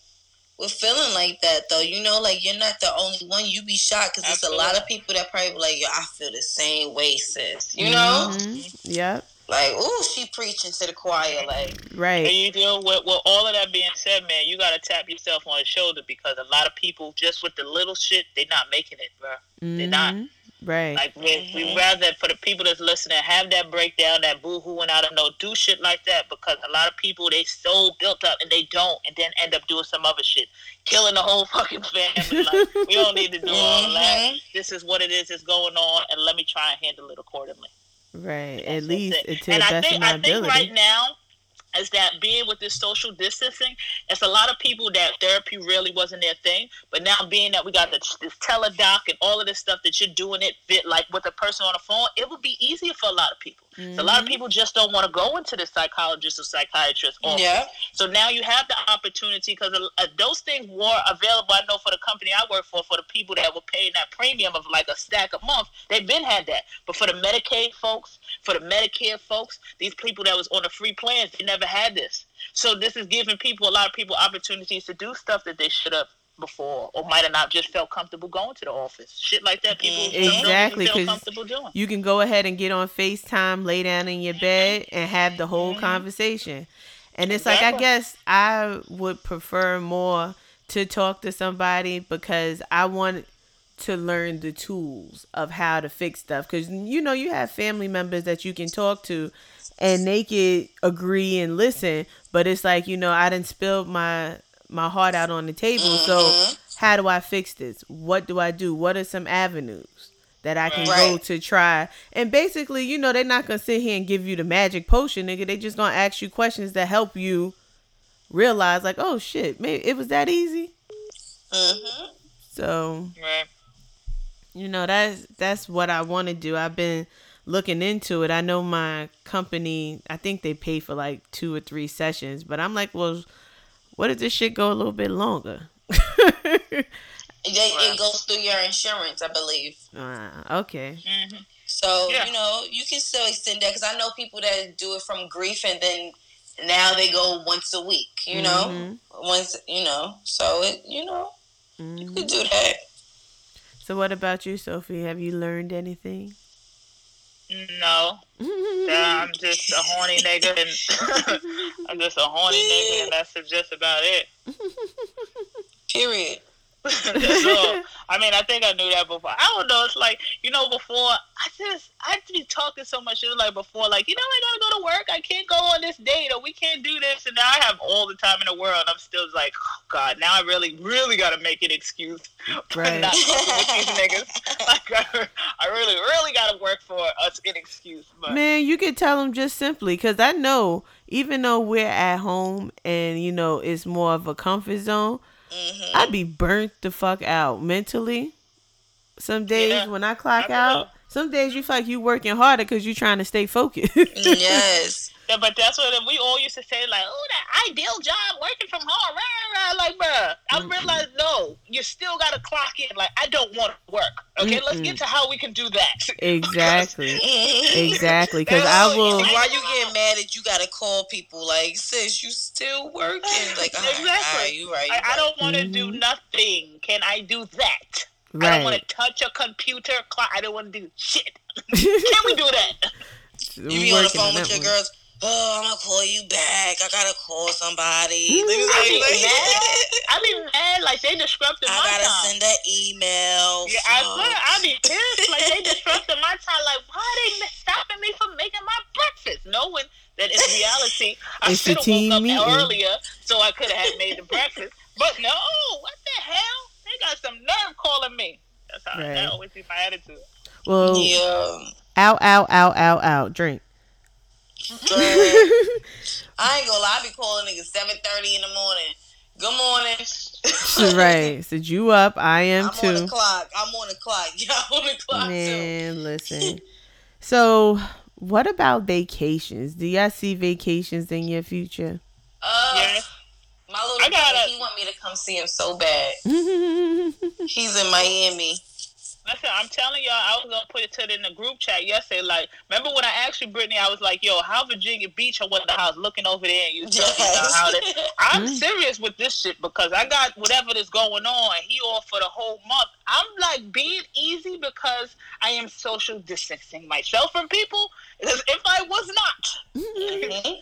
with feeling like that, though. You know, like you're not the only one. You be shocked because there's a lot of people that probably be like, "Yo, I feel the same way, sis." You know, Mhm. Yep. Like, "Ooh, she preaching to the choir." Like, right. And Right. you deal with, with all of that being said, man, you gotta tap yourself on the shoulder because a lot of people just with the little shit, they're not making it, bro. They're not. Right. Like we we rather for the people that's listening have that breakdown, that boo hooing out of no do shit like that because a lot of people they so built up and they don't and then end up doing some other shit. Killing the whole [LAUGHS] fucking family. Like we don't need to do all of that. Mhm. This is what it is that's going on and let me try and handle it accordingly. Right. At least it. to the and I best think of my I think ability. right now is that being with this social distancing, it's a lot of people that therapy really wasn't their thing. But now being that we got the, this Teladoc and all of this stuff that you're doing it fit like with a person on the phone, it would be easier for a lot of people. So a lot of Mhm. people just don't want to go into the psychologist or psychiatrist office. yeah, So now you have the opportunity because uh, those things were available. I know for the company I work for, for the people that were paying that premium of like a stack a month, they've been had that. But for the Medicaid folks, for the Medicare folks, these people that was on the free plans, they never had this. So this is giving people a lot of people opportunities to do stuff that they should have before or might have not just felt comfortable going to the office. Shit like that, people. Exactly, feel 'cause comfortable doing. you can go ahead and get on FaceTime, lay down in your mm-hmm. bed, and have the whole mm-hmm. conversation. And it's like, I guess I would prefer more to talk to somebody because I want to learn the tools of how to fix stuff. Because, you know, you have family members that you can talk to and they could agree and listen. But it's like, you know, I didn't spill my my heart out on the table. So Mhm. how do I fix this? What do I do? What are some avenues that I can go to try? And basically, you know, they're not gonna sit here and give you the magic potion, nigga. They just gonna ask you questions that help you realize, like, oh shit, maybe it was that easy. Mhm. So Right. you know that's that's what I want to do. I've been looking into it. I know my company. I think they pay for like two or three sessions, but I'm like, well, what if this shit go a little bit longer? They, it goes through your insurance, I believe. uh, okay. hmm So Yeah. you know you can still extend that because I know people that do it from grief and then now they go once a week. You know, Mhm. once you know. So it you know you Mhm. could do that. So what about you, Sophie? Have you learned anything? No. I'm just a horny nigga, and [LAUGHS] I'm just a horny nigga, and that's just about it. Period. [LAUGHS] All. [LAUGHS] I mean, I think I knew that before. I don't know. It's like you know, before I just I'd be talking so much shit. Like before, like you know, I gotta go to work. I can't go on this date, or we can't do this. And now I have all the time in the world. I'm still like, oh, God. Now I really, really gotta make an excuse [LAUGHS] for Right. not with these niggas. Like I, I really, really gotta work for us an excuse. But Man, you could tell them just simply because I know even though we're at home and you know it's more of a comfort zone, Mhm. I'd be burnt the fuck out mentally. Some days Yeah, when I clock I out, some days you feel like you working harder because you're trying to stay focused. [LAUGHS] yes. Yeah, [LAUGHS] but that's what we all used to say, like, oh, that ideal job working from home. Rah, rah, rah. Like, bruh, I realized, no, you still got to clock in. Like, I don't want to work. Okay, let's get to how we can do that. Exactly. [LAUGHS] exactly. Because I will. Why you getting mad that you gotta call people like, sis, you still working? Like, all right, all right, you right. you I, I don't want to Mm-hmm. do nothing. Can I do that? I don't want to touch a computer. Clock. I don't want to do shit. [LAUGHS] Can we do that? You be on the phone with your one. girls. Oh, I'm gonna call you back. I gotta call somebody. Mm, They I be like, mad. I be mad. Like they disrupted I my gotta time. send an email. Yeah, I Fuck. swear, I be pissed. Like they disrupted my time. Like why are they stopping me from making my breakfast, knowing that in reality I should have team woke up meeting. earlier so I could have made the breakfast. But no, what the hell? They got some nerve calling me. That's how Right. that always be my attitude. Well, Yeah. out, out, out, out, out. Drink. I ain't gonna lie, I be calling niggas seven thirty in the morning. Good morning. [LAUGHS] right. So you up? I am I'm on the clock. I'm on the clock. [LAUGHS] Yeah, I'm on the clock too. Man, listen. [LAUGHS] So, what about vacations? Do y'all see vacations in your future? Uh, Yeah. my little I gotta- brother, he want me to come see him so bad. mm-hmm. He's in Miami. Listen, I'm telling y'all, I was gonna put it to it in the group chat yesterday. Like, remember when I asked you, Brittany? I was like, "Yo, how Virginia Beach or what the house looking over there?" And you told me about how they, [LAUGHS] I'm Mm. serious with this shit because I got whatever that's going on. He off for the whole month. I'm like being easy because I am social distancing myself from people. Because if I was not, Mhm.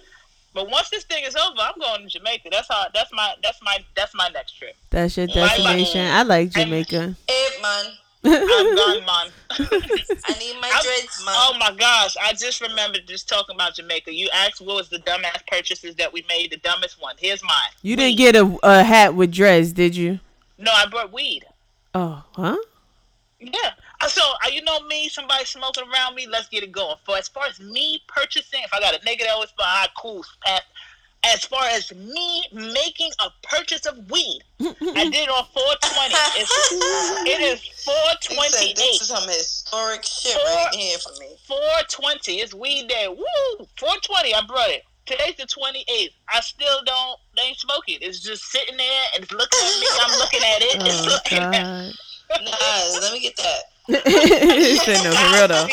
but once this thing is over, I'm going to Jamaica. That's how. That's my. That's my. That's my next trip. That's your Bye, bye. destination. I like Jamaica. Hey, man. I'm [LAUGHS] gone, man. I need my I'm- dreads, man. Oh my gosh! I just remembered just talking about Jamaica. You asked what was the dumbass purchases that we made. The dumbest one. Here's mine. You didn't get a, a hat with dress, did you? No, I brought weed. Oh, huh? Yeah. Uh, So uh, you know me, somebody smoking around me. Let's get it going. For as far as me purchasing, if I got a nigga that was behind, cool, pat. As far as me making a purchase of weed, I [LAUGHS] did it on 420. It's, [LAUGHS] it is He said, 428. this is some historic shit Four- right here for me. 420. It's weed day. Woo! 420. I brought it. Today's the 28th. I still don't, they ain't smoking. It's just sitting there and it's looking at me. I'm looking at it. [LAUGHS] Oh, it's Oh, looking at God. Nah, let me get that. [LAUGHS] Said no, for real though.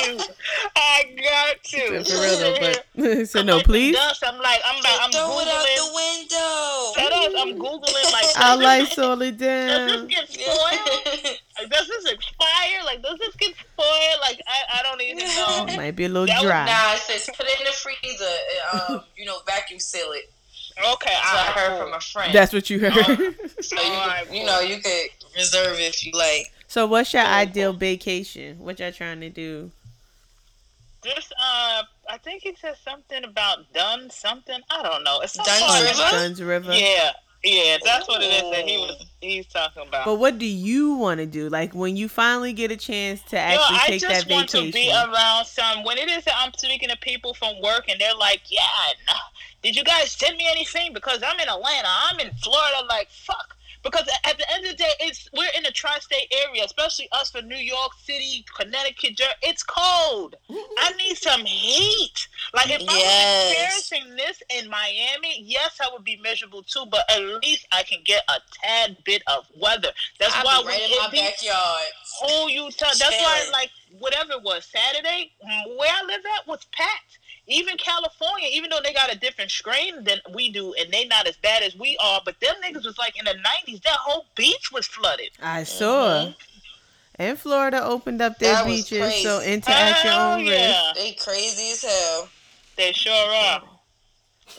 I got to. Said for real though, but [LAUGHS] [LAUGHS] he said no, please. Dust. I'm like, I'm like, I'm Throw it out the window. Shut up. I'm Googling, like, Our does lights all it this, does this get spoiled? Like, does this expire? Like, does this get spoiled? Like, I, I don't even know. Might be a little That was dry. Nah, it says put it in the freezer. and, Um, you know, vacuum seal it. Okay, That's what I I heard from a friend. That's what you heard. so you, Alright, could, you know, you could reserve it if you like. So, what's your ideal vacation? What y'all trying to do? Just, uh, I think he said something about done something. I don't know. It's some Dunn's River? Dunn's River. Yeah, yeah, that's what it is that he was. He's talking about. But what do you want to do? Like when you finally get a chance to actually Yo, actually I just want to be around some. When it is that I'm speaking to people from work and they're like, "Yeah, no. did you guys send me anything?" Because I'm in Atlanta, I'm in Florida. Like, fuck. Because at the end of the day, it's we're in the tri-state area, especially us for New York City, Connecticut. It's cold. I [LAUGHS] need some heat. Like if I Yes. was experiencing this in Miami, yes, I would be miserable too. But at least I can get a tad bit of weather. That's I'll why be we right in my backyard. whole Utah. That's why, like, whatever it was, Saturday, where I live at was packed. Even California, even though they got a different strain than we do, and they not as bad as we are, but them niggas was like in the nineties. That whole beach was flooded. I saw. Mm-hmm. And Florida opened up their That beaches, so crazy. enter at your Hell own risk. yeah, They crazy as hell. they sure are.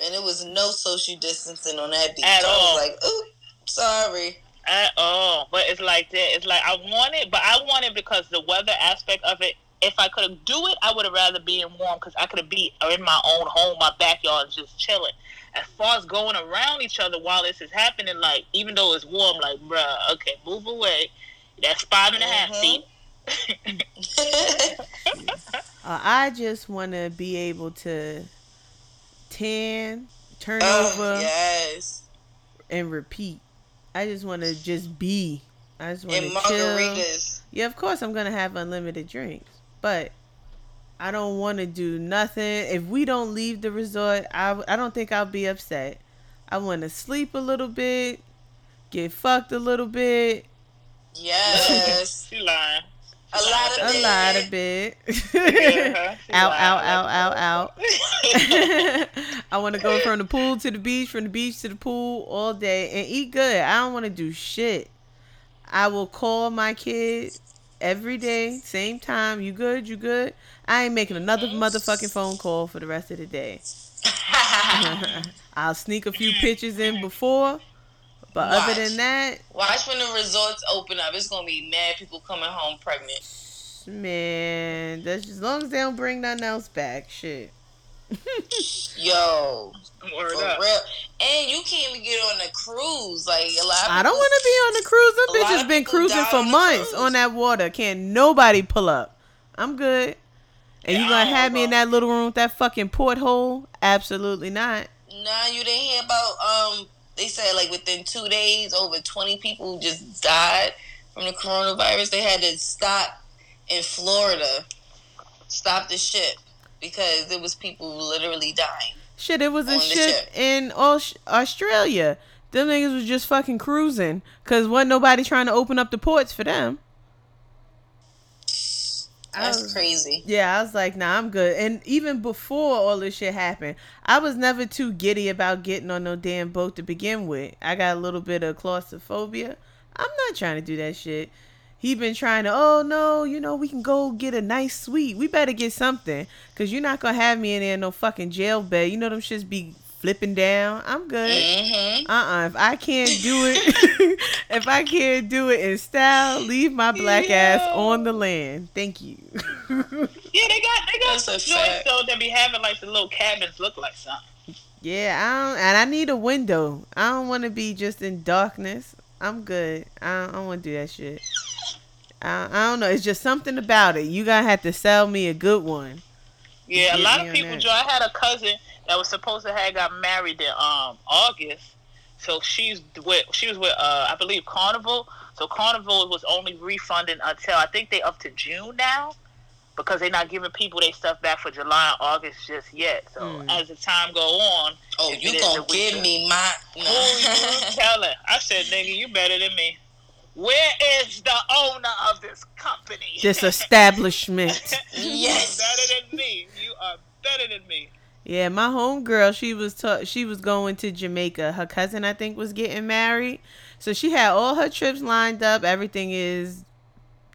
And it was no social distancing on that beach. At I all. was like, ooh, sorry. At all, but it's like that. It's like I want it, but I want it because the weather aspect of it. If I could do it, I would have rather be in warm because I could have be in my own home, my backyard, just chilling. As far as going around each other while this is happening, like even though it's warm, like bruh, okay, move away. That's five and a half feet. [LAUGHS] Uh, I just want to be able to tan, turn oh, over, yes. and repeat. I just want to just be. I just want to chill. Yeah, of course I'm gonna have unlimited drinks, but I don't want to do nothing. If we don't leave the resort, I I don't think I'll be upset. I want to sleep a little bit, get fucked a little bit, Yes. [LAUGHS] she lying. A lot of bit A it. lot of it. Yeah, she [LAUGHS] out, lying. out, out, out, out. [LAUGHS] I want to go from the pool to the beach, from the beach to the pool all day and eat good. I don't want to do shit. I will call my kid every day, same time. You good? You good? I ain't making another motherfucking phone call for the rest of the day. [LAUGHS] I'll sneak a few pictures in before, but other than that, Watch when the resorts open up. It's gonna be mad people coming home pregnant. man, that's as long as they don't bring nothing else back. Shit. Yo, Word for up. real. And you can't even get on a cruise. Like a lot. Of I don't want to be on the cruise. A Them lot bitches been cruising for on months cruise. on that water. Can't nobody pull up. I'm good. And Yeah, you I gonna don't have me in that little room with that fucking porthole? Absolutely not. Nah, you didn't hear about um. They said like within two days, over twenty people just died from the coronavirus. They had to stop in Florida, stop the ship because there was people literally dying. Shit, it was a shit ship ship. in Aus- Australia. Them niggas was just fucking cruising because wasn't nobody trying to open up the ports for them. I That's was- crazy. Yeah, I was like, nah, I'm good. And even before all this shit happened, I was never too giddy about getting on no damn boat to begin with. I got a little bit of claustrophobia. I'm not trying to do that shit. He been trying to, oh no, you know, we can go get a nice suite. We better get something. Cause you're not gonna have me in there in no fucking jail bed. You know them shits be flipping down. I'm good. Mm-hmm. Uh-uh. If I can't do it, [LAUGHS] if I can't do it in style, leave my black ass on the land. Thank you. [LAUGHS] Yeah, they got they got That's some a joints though that be having like the little cabins look like something. Yeah, I don't, and I need a window. I don't want to be just in darkness. I'm good. I don't, I don't want to do that shit. I, I don't know. It's just something about it. You gotta have to sell me a good one. Yeah, a lot of people. Joe, I had a cousin that was supposed to have got married in um August. So she's with she was with uh I believe Carnival. So Carnival was only refunding until I think they up to June now. Because they're not giving people their stuff back for July and August just yet. So Hmm. as the time go on, Oh, you gonna give winter. me my? who you [LAUGHS] telling? I said, nigga, you better than me. Where is the owner of this company? This [LAUGHS] establishment. Yes. You are better than me. You are better than me. Yeah, my homegirl, she was ta- she was going to Jamaica. Her cousin, I think, was getting married. So she had all her trips lined up. Everything is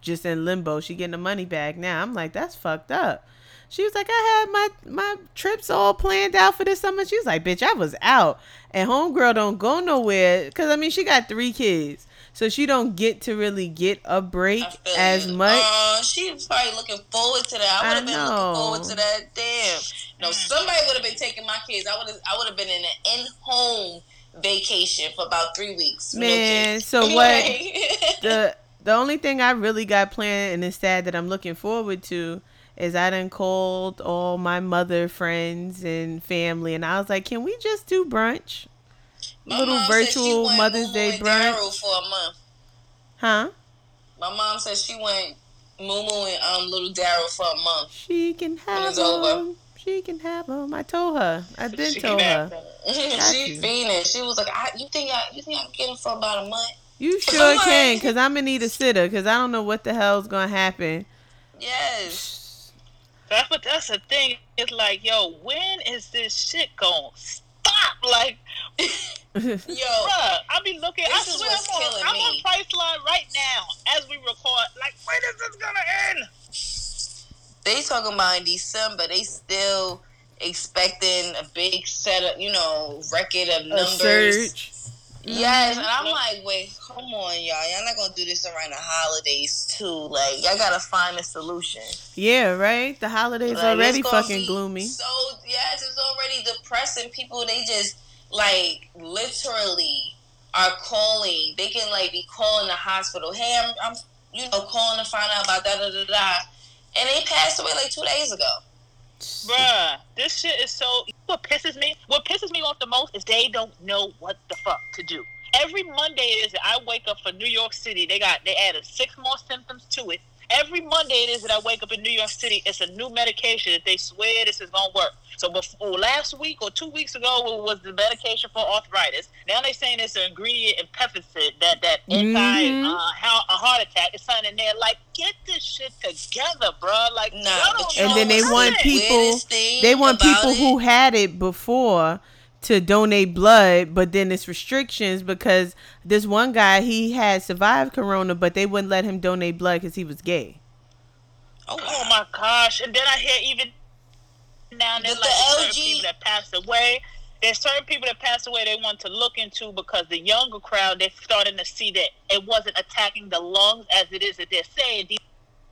just in limbo. She getting the money back now. I'm like, that's fucked up. She was like, I had my my trips all planned out for this summer. She was like, bitch, I was out. And homegirl don't go nowhere. Cause I mean she got three kids. So she don't get to really get a break as you. much. Uh, she was probably looking forward to that. I I would have been know. looking forward to that. Damn. No, somebody would have been taking my kids. I would have. I would have been in an in-home vacation for about three weeks. with no Man, so [LAUGHS] what the [LAUGHS] the only thing I really got planned and sad that I'm looking forward to is I done called all my mother friends and family and I was like, can we just do brunch? My Little mom said she virtual Mother's Day and brunch. For a month. Huh? My mom said she went Moo Moo and um little Daryl for a month. She can have it's them. She can have them. I told her. I did been She told can her. them. [LAUGHS] she you. fiending. She was like, I, "You think I? You think I can get him for about a month?" You sure Come can, because I'm going to need a sitter, because I don't know what the hell's going to happen. Yes. That's what that's the thing. It's like, yo, when is this shit going to stop? Like, [LAUGHS] [LAUGHS] Yo, bruh, I be looking. I swear what's I'm, on, I'm on Priceline right now as we record. Like, when is this gonna end? they talking about in December. They still expecting a big setup. You know, record of numbers. Yes, and I'm Mhm. like, wait, come on, y'all. Y'all not gonna do this around the holidays too. Like, y'all gotta find a solution. Yeah, right? The holidays Like, already fucking gloomy. So yes, it's already depressing. People they just like literally are calling. They can like be calling the hospital. Hey, I'm, I'm you know calling to find out about da da da da, and they passed away like two days ago. Bruh, this shit is so. What pisses me? What pisses me off the most is they don't know what the fuck to do. Every Monday is I wake up for New York City. They got they added six more symptoms to it, Every Monday it is that I wake up in New York City. It's a new medication that they swear this is gonna work. So before last week or two weeks ago it was the medication for arthritis. Now they're saying it's an ingredient in Pepcid that that anti Mhm. uh, how, a heart attack. It's something in there. Like get this shit together, bro. Like Nah, y'all but don't you And then they what's want in it. people- They want people it- who had it before to donate blood, but then it's restrictions because this one guy he had survived corona, but they wouldn't let him donate blood because he was gay. Oh, Oh my gosh! And then I hear even now and then like the there's certain LG people that passed away. There's certain people that passed away they want to look into because the younger crowd they're starting to see that it wasn't attacking the lungs as it is that they're saying these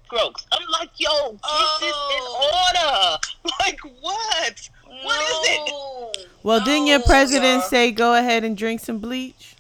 strokes. I'm like, yo, get Oh. this in oh. order. [LAUGHS] Like what? What is it? No. Well, didn't your president y'all. say go ahead and drink some bleach?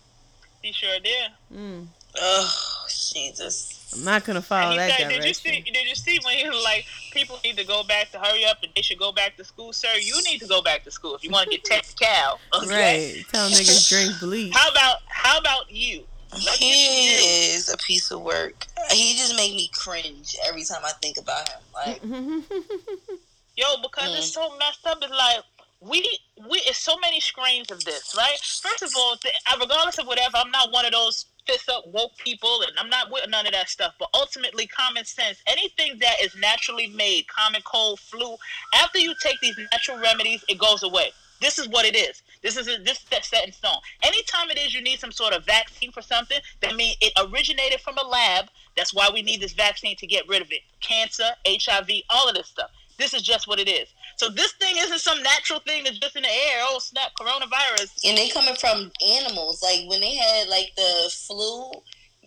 He sure did. Mm. Oh, Jesus. I'm not gonna follow And that said, did you see? Did you see when he was like, people need to go back to hurry up and they should go back to school, sir? You need to go back to school if you want to get [LAUGHS] tech cow. Okay. Right, tell niggas drink bleach. How about how about you? Let's He you. is a piece of work. He just make me cringe every time I think about him. Like, [LAUGHS] Yo, because Mm. it's so messed up. It's like we we it's so many strains of this, right? First of all, th- uh, regardless of whatever, I'm not one of those fist up woke people, and I'm not with none of that stuff. But ultimately, common sense, anything that is naturally made, common cold, flu, after you take these natural remedies, it goes away. This is what it is. This is this is set in stone. Anytime it is you need some sort of vaccine for something, that means it originated from a lab. That's why we need this vaccine to get rid of it. Cancer, HIV, all of this stuff. This is just what it is. So this thing isn't some natural thing that's just in the air. Oh snap, coronavirus. and they coming from animals. Like when they had like the flu,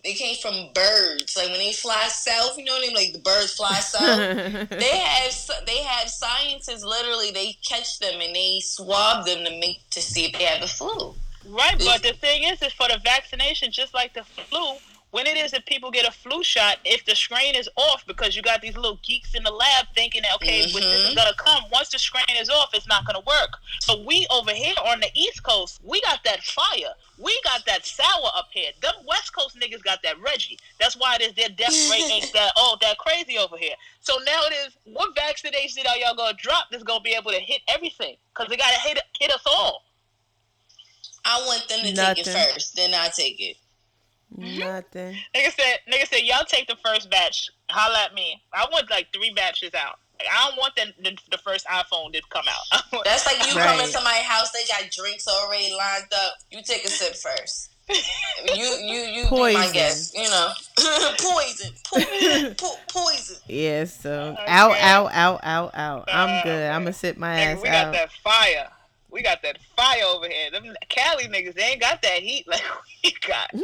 they came from birds. Like when they fly south, you know what I mean? Like the birds fly [LAUGHS] south. they have they have scientists literally they catch them and they swab them to make to see if they have the flu. Right, but the thing is, is for the vaccination, just like the flu, when it is that people get a flu shot, if the screen is off, because you got these little geeks in the lab thinking that okay, when this mm-hmm. is gonna come, once the screen is off, it's not gonna work. So we over here on the East Coast, we got that fire, we got that sour up here. Them West Coast niggas got that Reggie. That's why it is their death rate ain't [LAUGHS] that oh that crazy over here. So now it is, what vaccination are y'all gonna drop that's gonna be able to hit everything? Because they gotta hit hit us all. I want them to take it first, then I take it. Nothing. Nigga said, nigga said, y'all take the first batch. Holla at me. I want like three batches out. Like, I don't want the, the, the first iPhone to come out. [LAUGHS] That's like you Right. come into my house, they got drinks already lined up. You take a sip first. [LAUGHS] You you you be my Poison. guest, you know. [LAUGHS] poison. Po- po- poison. Yeah, so Okay. out, out, out, out, out. I'm Uh, good. I'm gonna sit my Nigga, ass we got out. that fire. We got that fire over here. Them Cali niggas, they ain't got that heat like [LAUGHS] we got. [LAUGHS]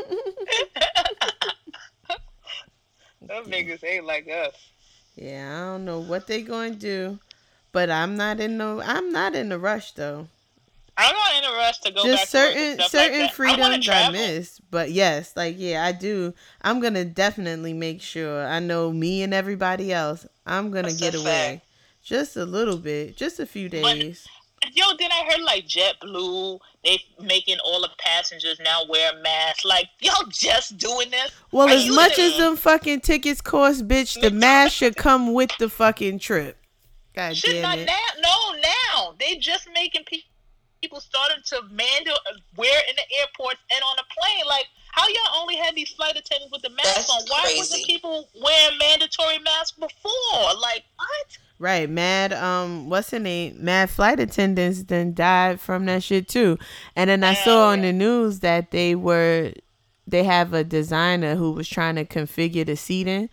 Them niggas ain't like us. Yeah, I don't know what they going to do, but I'm not in no. I'm not in a rush though. I'm not in a rush to go back Just certain like certain. I freedoms I, travel. miss, but yes, like yeah, I do. I'm gonna definitely make sure. I know me and everybody else. I'm gonna That's get away, just a little bit, just a few But- days. Yo, then I heard like JetBlue, they making all the passengers now wear masks. Like, [LAUGHS] y'all just doing this? Well, Are as much as them fucking tickets cost, bitch, the mask should come with the fucking trip. God Shit, damn not it. now. No, now they just making pe- people starting to mando uh, wear in the airports and on the plane. Like, how y'all only had these flight attendants with the masks That's on? Why wasn't people wearing mandatory masks before? Like, what? Right, mad. Um, what's her name? Mad flight attendants then died from that shit too. And then I Hell saw on yeah. the news that they were, they have a designer who was trying to configure the seating.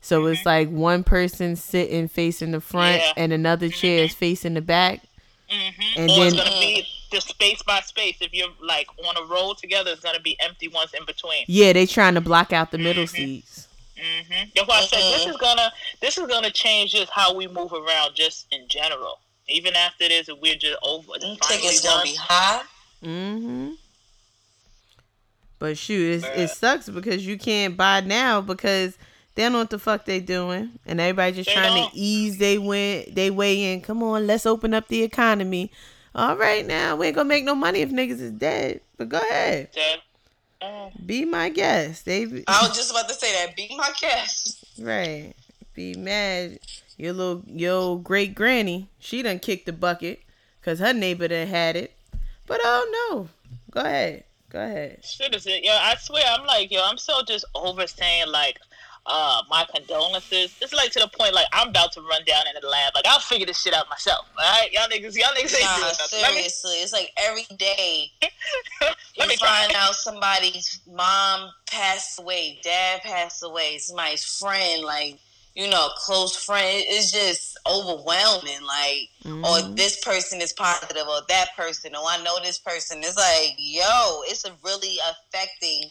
So it's like one person sitting facing the front Mm-hmm. Yeah. and another chair is facing the back. Mm-hmm. And or then- it's gonna be just space by space. If you're like on a roll together, it's gonna be empty ones in between. Yeah, they trying to block out the middle Mm-hmm. seats. hmm That's why I said this is gonna this is gonna change just how we move around, just in general. Even after this, we're just over. Them tickets done. gonna be high. Mm-hmm. But shoot, it's, it sucks because you can't buy now because they don't know what the fuck they doing, and everybody just They trying don't. to ease they win they way in. Come on, let's open up the economy. All right, now we ain't gonna make no money if niggas is dead. But go ahead, That- uh, be my guest. They I was just about to say that. Be my guest. Right. Be mad. Your little your great granny, she done kicked the bucket because her neighbor done had it. But oh no. Go ahead. Go ahead. Shit is it? Yo, I swear, I'm like, yo, I'm so just over saying like, uh, my condolences. It's like to the point like I'm about to run down in the lab. Like I'll figure this shit out myself. All right, y'all niggas, y'all niggas ain't Nah, doing nothing. Let me- seriously, it's like every day [LAUGHS] Let you me try. find out somebody's mom passed away, dad passed away, somebody's friend, like you know, close friend. It's just overwhelming. Like, or Mhm. this person is positive, or that person, or I know this person. It's like, yo, it's a really affecting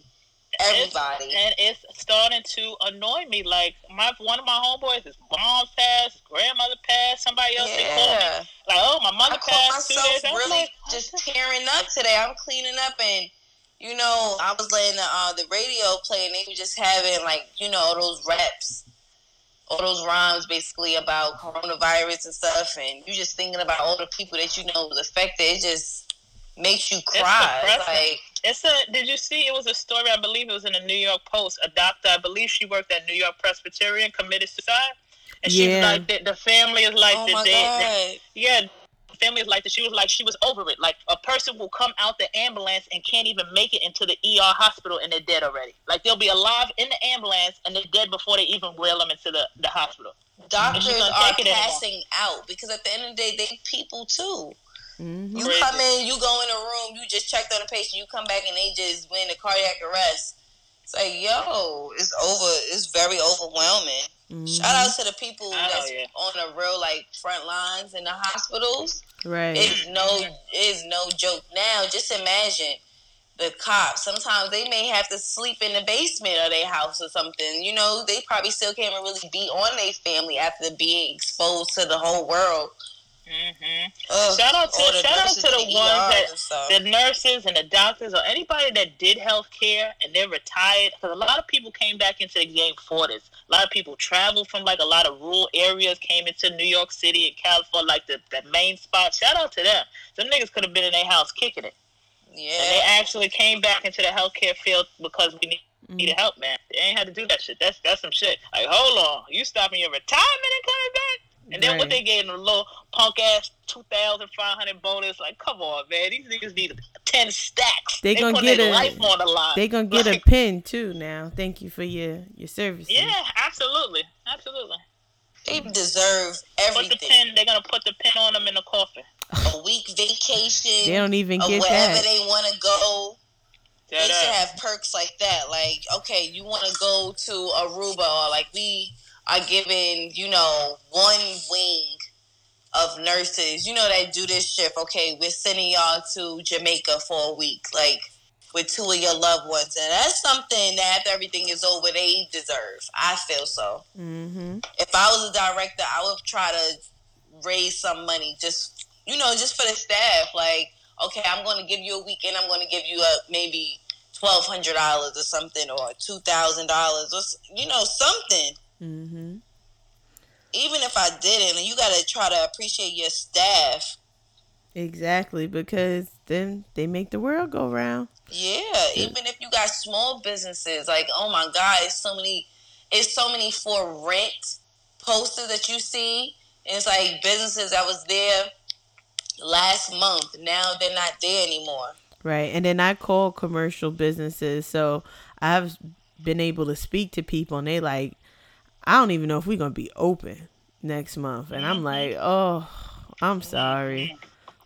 everybody. and it's starting to annoy me. Like my one of my homeboys, his mom passed, grandmother passed, somebody else called me. Yeah. Like, oh, my mother I passed two myself days. I was really like, just tearing up today. I'm cleaning up and you know, I was letting the uh, the radio play and they were just having like, you know, all those raps, all those rhymes basically about coronavirus and stuff and you just thinking about all the people that you know was affected, it just makes you cry. It's like It's a. Did you see? It was a story. I believe it was in the New York Post. A doctor, I believe she worked at New York Presbyterian, committed suicide, and she's Yeah. like, the, the family is like, oh the my dead. god. Yeah, family is like that. She was like, she was over it. Like a person will come out the ambulance and can't even make it into the ER hospital, and they're dead already. Like they'll be alive in the ambulance and they're dead before they even wheel them into the, the hospital. Doctors are taking it anymore. passing out because at the end of the day they people too. Mhm. You come in, you go in a room, you just checked on a patient, you come back and they just went into cardiac arrest. It's like, yo, it's over. It's very overwhelming. Mhm. Shout out to the people Oh, that's yeah. on the real like front lines in the hospitals. Right. It's no, it's no joke. Now, just imagine the cops. Sometimes they may have to sleep in the basement of their house or something. You know, they probably still can't really be on their family after being exposed to the whole world. Hmm Ugh, Shout out to the shout out nurses to the in ones ERs that and the nurses and the doctors or anybody that did healthcare and they're retired because a lot of people came back into the game for this. A lot of people traveled from like a lot of rural areas, came into New York City and California, like the, the main spot. Shout out to them. Some niggas could have been in their house kicking it. Yeah. And they actually came back into the healthcare field because we need, needed help, man. They ain't had to do that shit. That's that's some shit. Like, hold on. You stopping your retirement and coming back? And then what they gave them a little punk ass two thousand five hundred bonus. Like, come on, man. These niggas need ten stacks. They gonna put get their a- life on the line. They gonna get a Like, pin too now. Thank you for your your services. Yeah, absolutely, absolutely. They deserve Put the everything. pin. They're gonna put the pin on them in the coffin. A week vacation. They don't even or get wherever that. they want to go. They should ass. have perks like that. Like, okay, you want to go to Aruba, or like we are giving, you know, one wing of nurses, you know, that do this shift. Okay, we're sending y'all to Jamaica for a week, like with two of your loved ones, and that's something that after everything is over, they deserve. I feel so. Mm-hmm. If I was a director, I would try to raise some money, just you know, just for the staff. Like, okay, I'm going to give you a weekend. I'm going to give you a maybe twelve hundred dollars or something, or two thousand dollars, or you know, something. Mm-hmm. Even if I didn't, you got to try to appreciate your staff. Exactly, because then they make the world go round. Yeah, even if you got small businesses, like oh my God, it's so many, it's so many for rent posters that you see. And it's like businesses that was there last month. Now they're not there anymore. Right. And then I call commercial businesses. So I've been able to speak to people and they like, I don't even know if we're going to be open next month. And I'm like, oh, I'm sorry.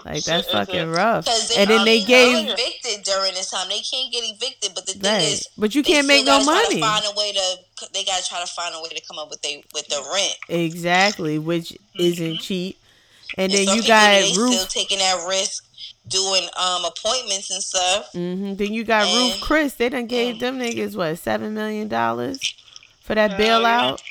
Like, that's fucking rough. They, And then they gave, evicted during this time. They can't get evicted, but the thing right. is, But you can't make no gotta money. To find a way to, they got to try to find a way to come up with they with the rent. Exactly, which isn't cheap. And And then you got they still Roof. taking that risk, doing um appointments and stuff. hmm Then you got Ruth's Chris. They done gave them niggas what seven million dollars for that Hell bailout.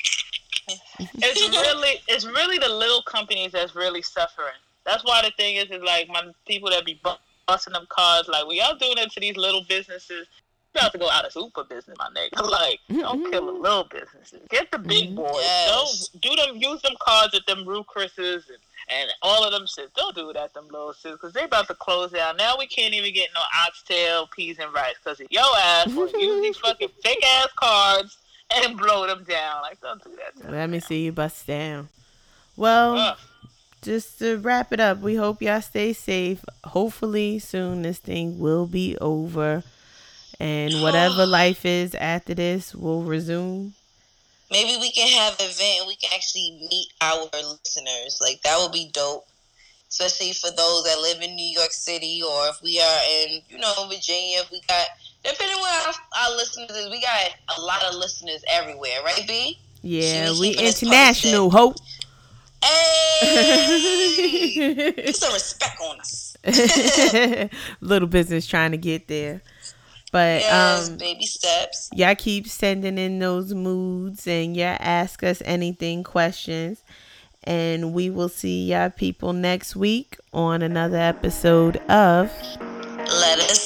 it's really it's really the little companies that's really suffering. That's why the thing is is like my people that be bu- busting them cars like we y'all doing it to these little businesses. You have to go out of super business, my nigga. Like, don't kill the little businesses. Get the big Mhm. boys. Yes. Don't do them. Use them cards at them Ruth's Chris's and, and all of them shit. Don't do it at them little shit because they about to close down. Now we can't even get no oxtail, peas, and rice because of your ass will use these [LAUGHS] fucking fake ass cards [LAUGHS] and blow them down. Like, don't do that. Let me see you bust down. Well, just to wrap it up, we hope y'all stay safe. Hopefully, soon this thing will be over. And [GASPS] whatever life is after this will resume. Maybe we can have an event and we can actually meet our listeners. Like that would be dope. Especially for those that live in New York City or if we are in, you know, Virginia, if we got depending on our, our listeners is, we got a lot of listeners everywhere, right, B? Yeah, we international, hope. Hey put some [LAUGHS] respect on us. [LAUGHS] Little business trying to get there. But Yes, um baby steps. y'all keep sending in those moods and y'all ask us anything questions and we will see y'all people next week on another episode of Let Us